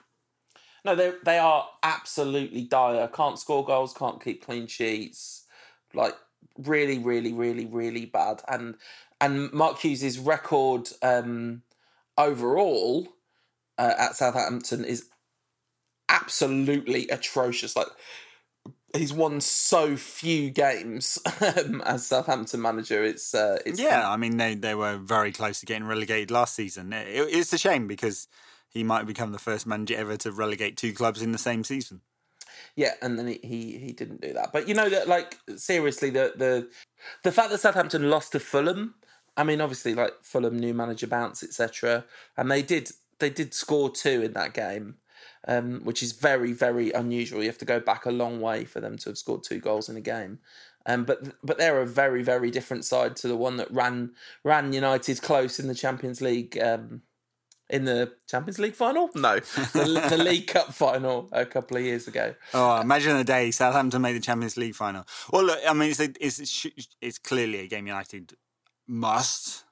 No, they they are absolutely dire. Can't score goals, can't keep clean sheets. Like really, really, really, really bad. And and Mark Hughes' record um, overall uh, at Southampton is absolutely atrocious. Like he's won so few games um, as Southampton manager. It's uh, it's Yeah, I mean they, they were very close to getting relegated last season. It, it's a shame because he might become the first manager ever to relegate two clubs in the same season. Yeah, and then he, he he didn't do that. But you know that like seriously the the the fact that Southampton lost to Fulham, I mean obviously like Fulham new manager bounce etc. And they did they did score two in that game, um, which is very very unusual. You have to go back a long way for them to have scored two goals in a game. Um, but but they're a very very different side to the one that ran ran United close in the Champions League um, in the Champions League final. No, the, the League Cup final a couple of years ago. Oh, imagine the day Southampton made the Champions League final. Well, look, I mean, it's a, it's it's clearly a game United must.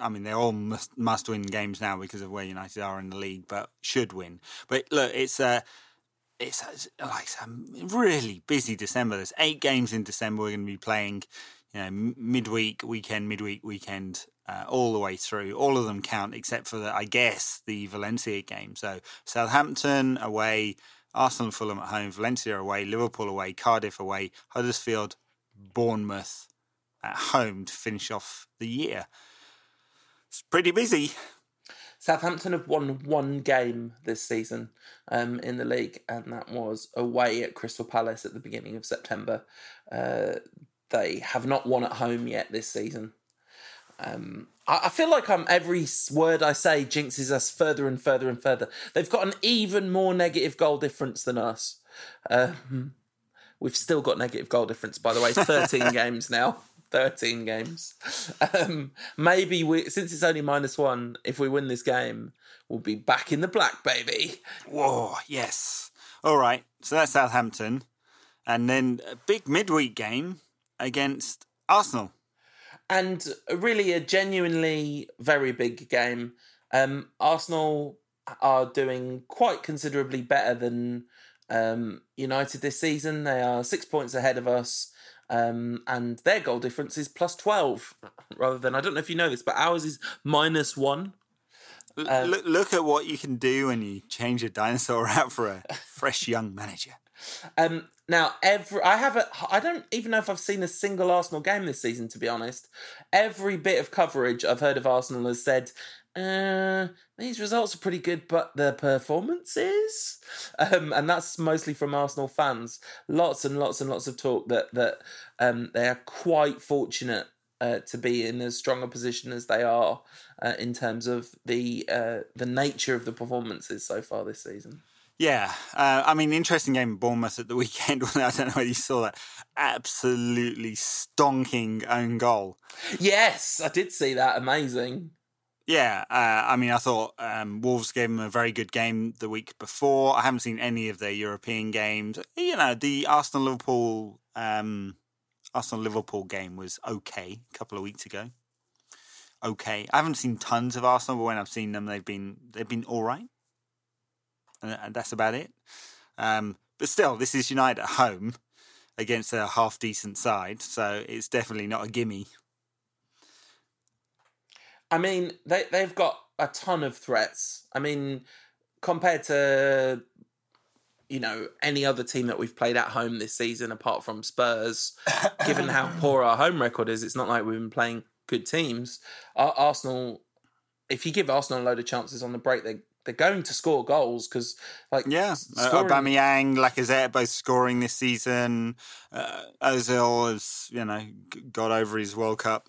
I mean, they're all must, must win games now because of where United are in the league, but should win. But look, it's a it's a, like a really busy December. There's eight games in December we're going to be playing. You know, midweek, weekend, midweek, weekend, uh, all the way through. All of them count except for the, I guess, the Valencia game. So Southampton away, Arsenal, Fulham at home, Valencia away, Liverpool away, Cardiff away, Huddersfield, Bournemouth at home to finish off the year. It's pretty busy. Southampton have won one game this season um, in the league, and that was away at Crystal Palace at the beginning of September. Uh, they have not won at home yet this season. Um, I, I, feel like I'm every word I say jinxes us further and further and further. They've got an even more negative goal difference than us. Um, we've still got negative goal difference, by the way. 13 games now. 13 games. Um, maybe we, since it's only minus one, if we win this game, we'll be back in the black, baby. Whoa, yes. All right, so that's Southampton. And then a big midweek game against Arsenal. And really a genuinely very big game. Um, Arsenal are doing quite considerably better than um, United this season. They are six points ahead of us. Um, and their goal difference is plus 12 rather than, I don't know if you know this, but ours is minus one. Um, look, look at what you can do when you change a dinosaur out for a fresh young manager. Um, now, every I have a I don't even know if I've seen a single Arsenal game this season. To be honest, every bit of coverage I've heard of Arsenal has said uh, these results are pretty good, but the performances, um, and that's mostly from Arsenal fans. Lots and lots and lots of talk that that um, they are quite fortunate uh, to be in as strong a position as they are uh, in terms of the uh, the nature of the performances so far this season. Yeah, uh, I mean, interesting game in Bournemouth at the weekend. I don't know whether you saw that absolutely stonking own goal. Yes, I did see that. Amazing. Yeah, uh, I mean, I thought um, Wolves gave them a very good game the week before. I haven't seen any of their European games. You know, the Arsenal Liverpool um, Arsenal Liverpool game was okay a couple of weeks ago. Okay, I haven't seen tons of Arsenal, but when I've seen them, they've been they've been all right, and, that's about it. Um, but still, this is United at home against a half decent side, so it's definitely not a gimme. I mean, they they've got a ton of threats. I mean, compared to you know any other team that we've played at home this season, apart from Spurs, given how poor our home record is, it's not like we've been playing good teams. Arsenal, if you give Arsenal a load of chances on the break, they they're going to score goals because, like, yeah, uh, scoring... uh, Aubameyang, Lacazette both scoring this season. Uh, Ozil has you know got over his World Cup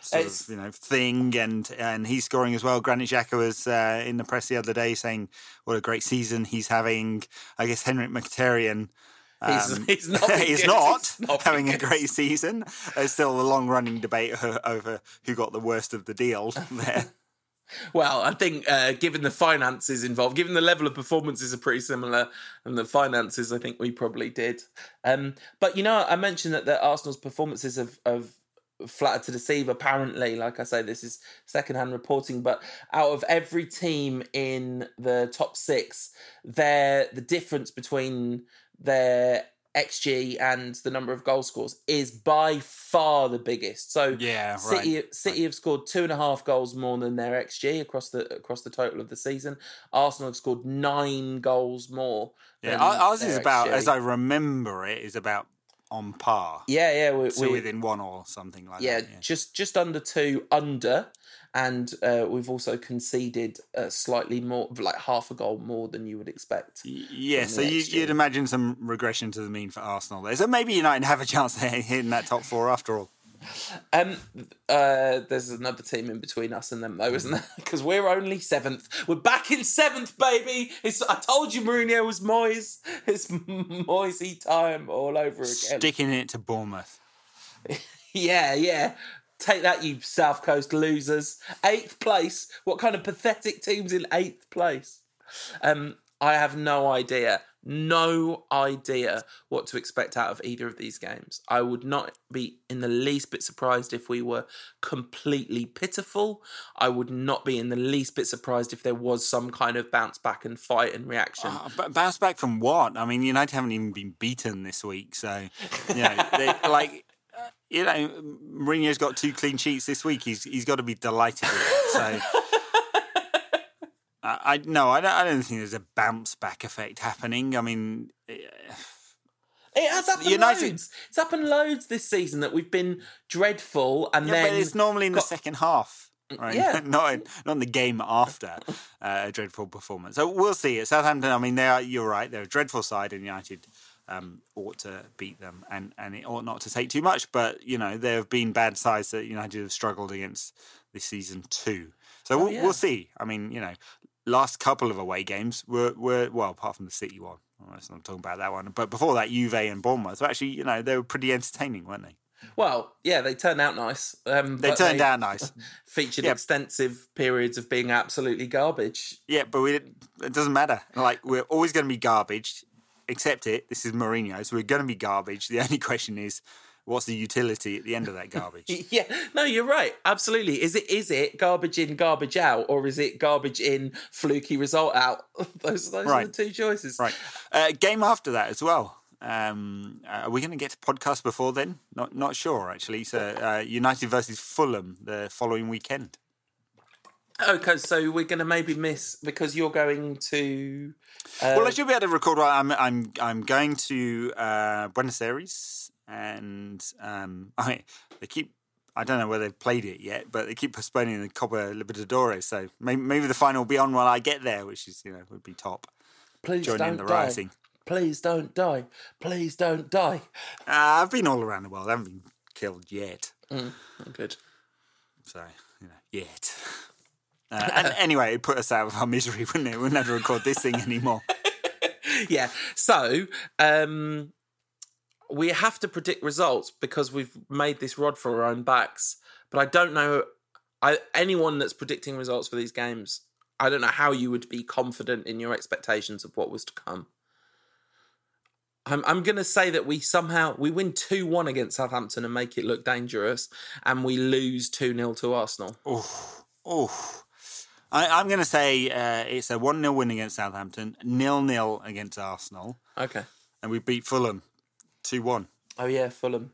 sort it's, of you know thing, and and he's scoring as well. Granit Xhaka was uh, in the press the other day saying what a great season he's having. I guess Henrik Mkhitaryan. Um, he's, he's, not, he's not, not having a great season. There's still a long running debate over who got the worst of the deal there. Well, I think uh, given the finances involved, given the level of performances are pretty similar, and the finances, I think we probably did. Um, but you know, I mentioned that the Arsenal's performances have, have flattered to deceive apparently. Like i say this is secondhand reporting but out of every team in the top six their the difference between their xg and the number of goal scores is by far the biggest. So yeah city right. city have scored two and a half goals more than their xg across the across the total of the season. Arsenal have scored nine goals more yeah ours is about as i remember it is about on par. Yeah, yeah, we're, so we're, within one or something like yeah, that. Yeah, just just under two under, and uh, we've also conceded uh, slightly more, like half a goal more than you would expect. Yeah, so you, would imagine some regression to the mean for Arsenal there. So maybe United have a chance of hitting that top four after all. Um, uh, there's another team in between us and them though, isn't there? Because we're only seventh. We're back in seventh, baby. It's I told you Mourinho was Moyes. It's Moisey time all over again. Sticking it to Bournemouth. yeah, yeah. Take that, you South Coast losers. Eighth place. What kind of pathetic teams in eighth place? Um, I have no idea, no idea what to expect out of either of these games. I would not be in the least bit surprised if we were completely pitiful. I would not be in the least bit surprised if there was some kind of bounce back and fight and reaction. Oh, but bounce back from what? I mean, United haven't even been beaten this week, so you know, they, like uh, you know, Mourinho's got two clean sheets this week. He's he's got to be delighted with it. So. I, I no, I don't, I don't think there's a bounce back effect happening. I mean, it has happened United... loads. It's happened loads this season that we've been dreadful, and yeah, then but it's normally in got... the second half, right? Yeah, not in, not in the game after uh, a dreadful performance. So we'll see. At Southampton, I mean, they are. You're right. They're a dreadful side, and United um, ought to beat them, and and it ought not to take too much. But you know, there have been bad sides that United have struggled against this season too. So oh, we'll, yeah. we'll see. I mean, you know, last couple of away games were were well, apart from the City one. Well, let's not talk about that one. But before that, Juve and Bournemouth were actually, you know, they were pretty entertaining, weren't they? Well, yeah, they turned out nice. Um, they turned they out nice. Featured yeah. extensive periods of being absolutely garbage. Yeah, but we, it doesn't matter. Like we're always going to be garbage. Accept it. This is Mourinho, so we're going to be garbage. The only question is, what's the utility at the end of that garbage? yeah, no, you're right. Absolutely. Is it is it garbage in, garbage out, or is it garbage in, fluky result out? those those right. are the two choices. Right. Uh, game after that as well. Um, uh, are we going to get to podcast before then? Not not sure actually. So uh, United versus Fulham the following weekend. Okay, so we're going to maybe miss because you're going to. Uh... Well, I should be able to record. I'm I'm I'm going to uh, Buenos Aires and um, I they keep. I don't know whether they've played it yet, but they keep postponing the Copa Libertadores. So maybe, maybe the final will be on while I get there, which is you know would be top. Please Joining don't the die. Rioting. Please don't die. Please don't die. Uh, I've been all around the world. I haven't been killed yet. Mm, good. So you know, yet. Uh, and anyway, it put us out of our misery, wouldn't it? We'll never record this thing anymore. yeah. So, um, we have to predict results because we've made this rod for our own backs. But I don't know I, anyone that's predicting results for these games. I don't know how you would be confident in your expectations of what was to come. I'm, I'm going to say that we somehow we win two one against Southampton and make it look dangerous, and we lose two 0 to Arsenal. Oh, oh. I, am going to say uh, it's a one 0 win against Southampton, nil nil against Arsenal. Okay, and we beat Fulham 2 1. Oh, yeah, Fulham.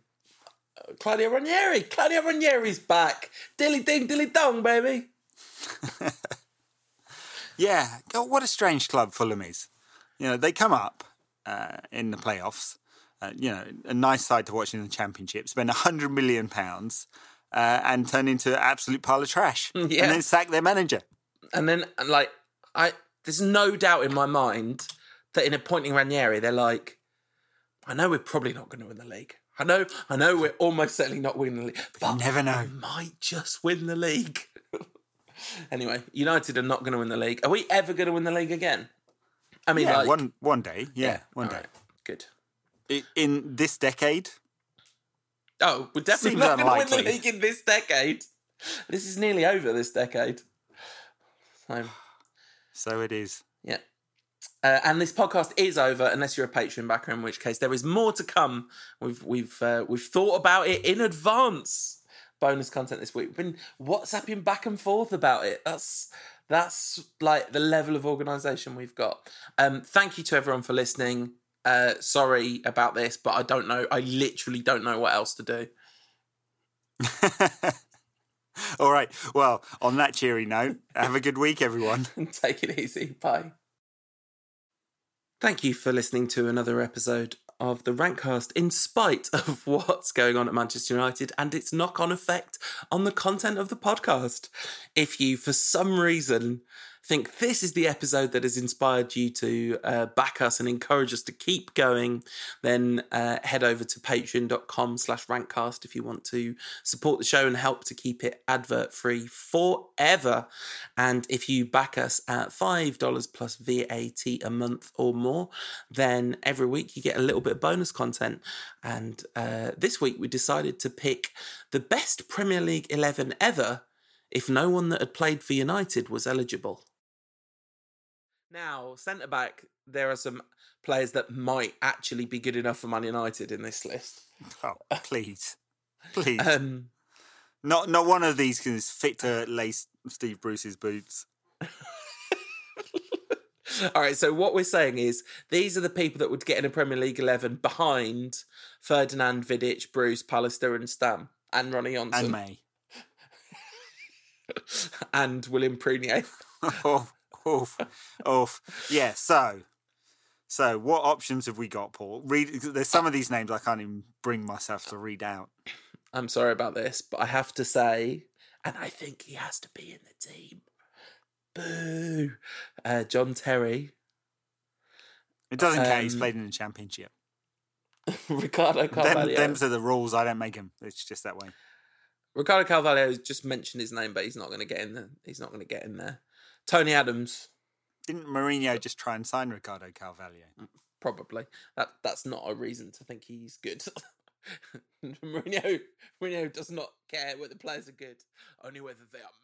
Uh, Claudio Ranieri. Claudio Ranieri's back. Dilly ding, dilly dong, baby. yeah. God, what a strange club Fulham is. You know, they come up uh, in the playoffs. Uh, you know, a nice side to watch in the championship. Spend a hundred million pounds uh, and turn into an absolute pile of trash, yeah. and then sack their manager. And then, like, I there's no doubt in my mind that in appointing Ranieri, they're like, I know we're probably not going to win the league. I know, I know, we're almost certainly not winning the league, but you never know. We might just win the league. anyway, United are not going to win the league. Are we ever going to win the league again? I mean, yeah, like, one one day, yeah, yeah one day. Right. Good. In this decade. Oh, we're definitely Seems not going to win the league in this decade. This is nearly over. This decade. So, so it is. Uh, and this podcast is over unless you're a Patreon backer, in which case there is more to come. We've we've uh, we've thought about it in advance. Bonus content this week. We've been WhatsApping back and forth about it. That's that's like the level of organisation we've got. Um, thank you to everyone for listening. Uh, sorry about this, but I don't know. I literally don't know what else to do. All right. Well, on that cheery note, have a good week, everyone. Take it easy. Bye. Thank you for listening to another episode of the Rantcast in spite of what's going on at Manchester United and its knock on effect on the content of the podcast. If you, for some reason, think this is the episode that has inspired you to uh, back us and encourage us to keep going, then uh, head over to patreon.com slash rantcast if you want to support the show and help to keep it advert free forever. And if you back us at $5 plus VAT a month or more, then every week you get a little bit of bonus content. And uh, this week we decided to pick the best Premier League 11 ever if no one that had played for United was eligible. Now, centre back, there are some players that might actually be good enough for Man United in this list. Oh, please, please. Um, not not one of these can fit to lace Steve Bruce's boots. all right, so what we're saying is these are the people that would get in a Premier League 11 behind Ferdinand, Vidic, Bruce, Pallister, and Stam, and Ronny Johnsen. And May. and William Prunier. oh, oof, oof. Yeah. So, so what options have we got, Paul? Read. There's some of these names I can't even bring myself to read out. I'm sorry about this, but I have to say, and I think he has to be in the team. Boo, uh, John Terry, It doesn't count. He's Um, played in the championship. Ricardo Them, them's are the rules. I don't make him. It's just that way. Ricardo Carvalho has just mentioned his name, but he's not going to get in there. He's not going to get in there. Tony Adams, Didn't Mourinho just try and sign Ricardo Carvalho? Mm, probably. That that's not a reason to think he's good. Mourinho, Mourinho does not care whether players are good, only whether they are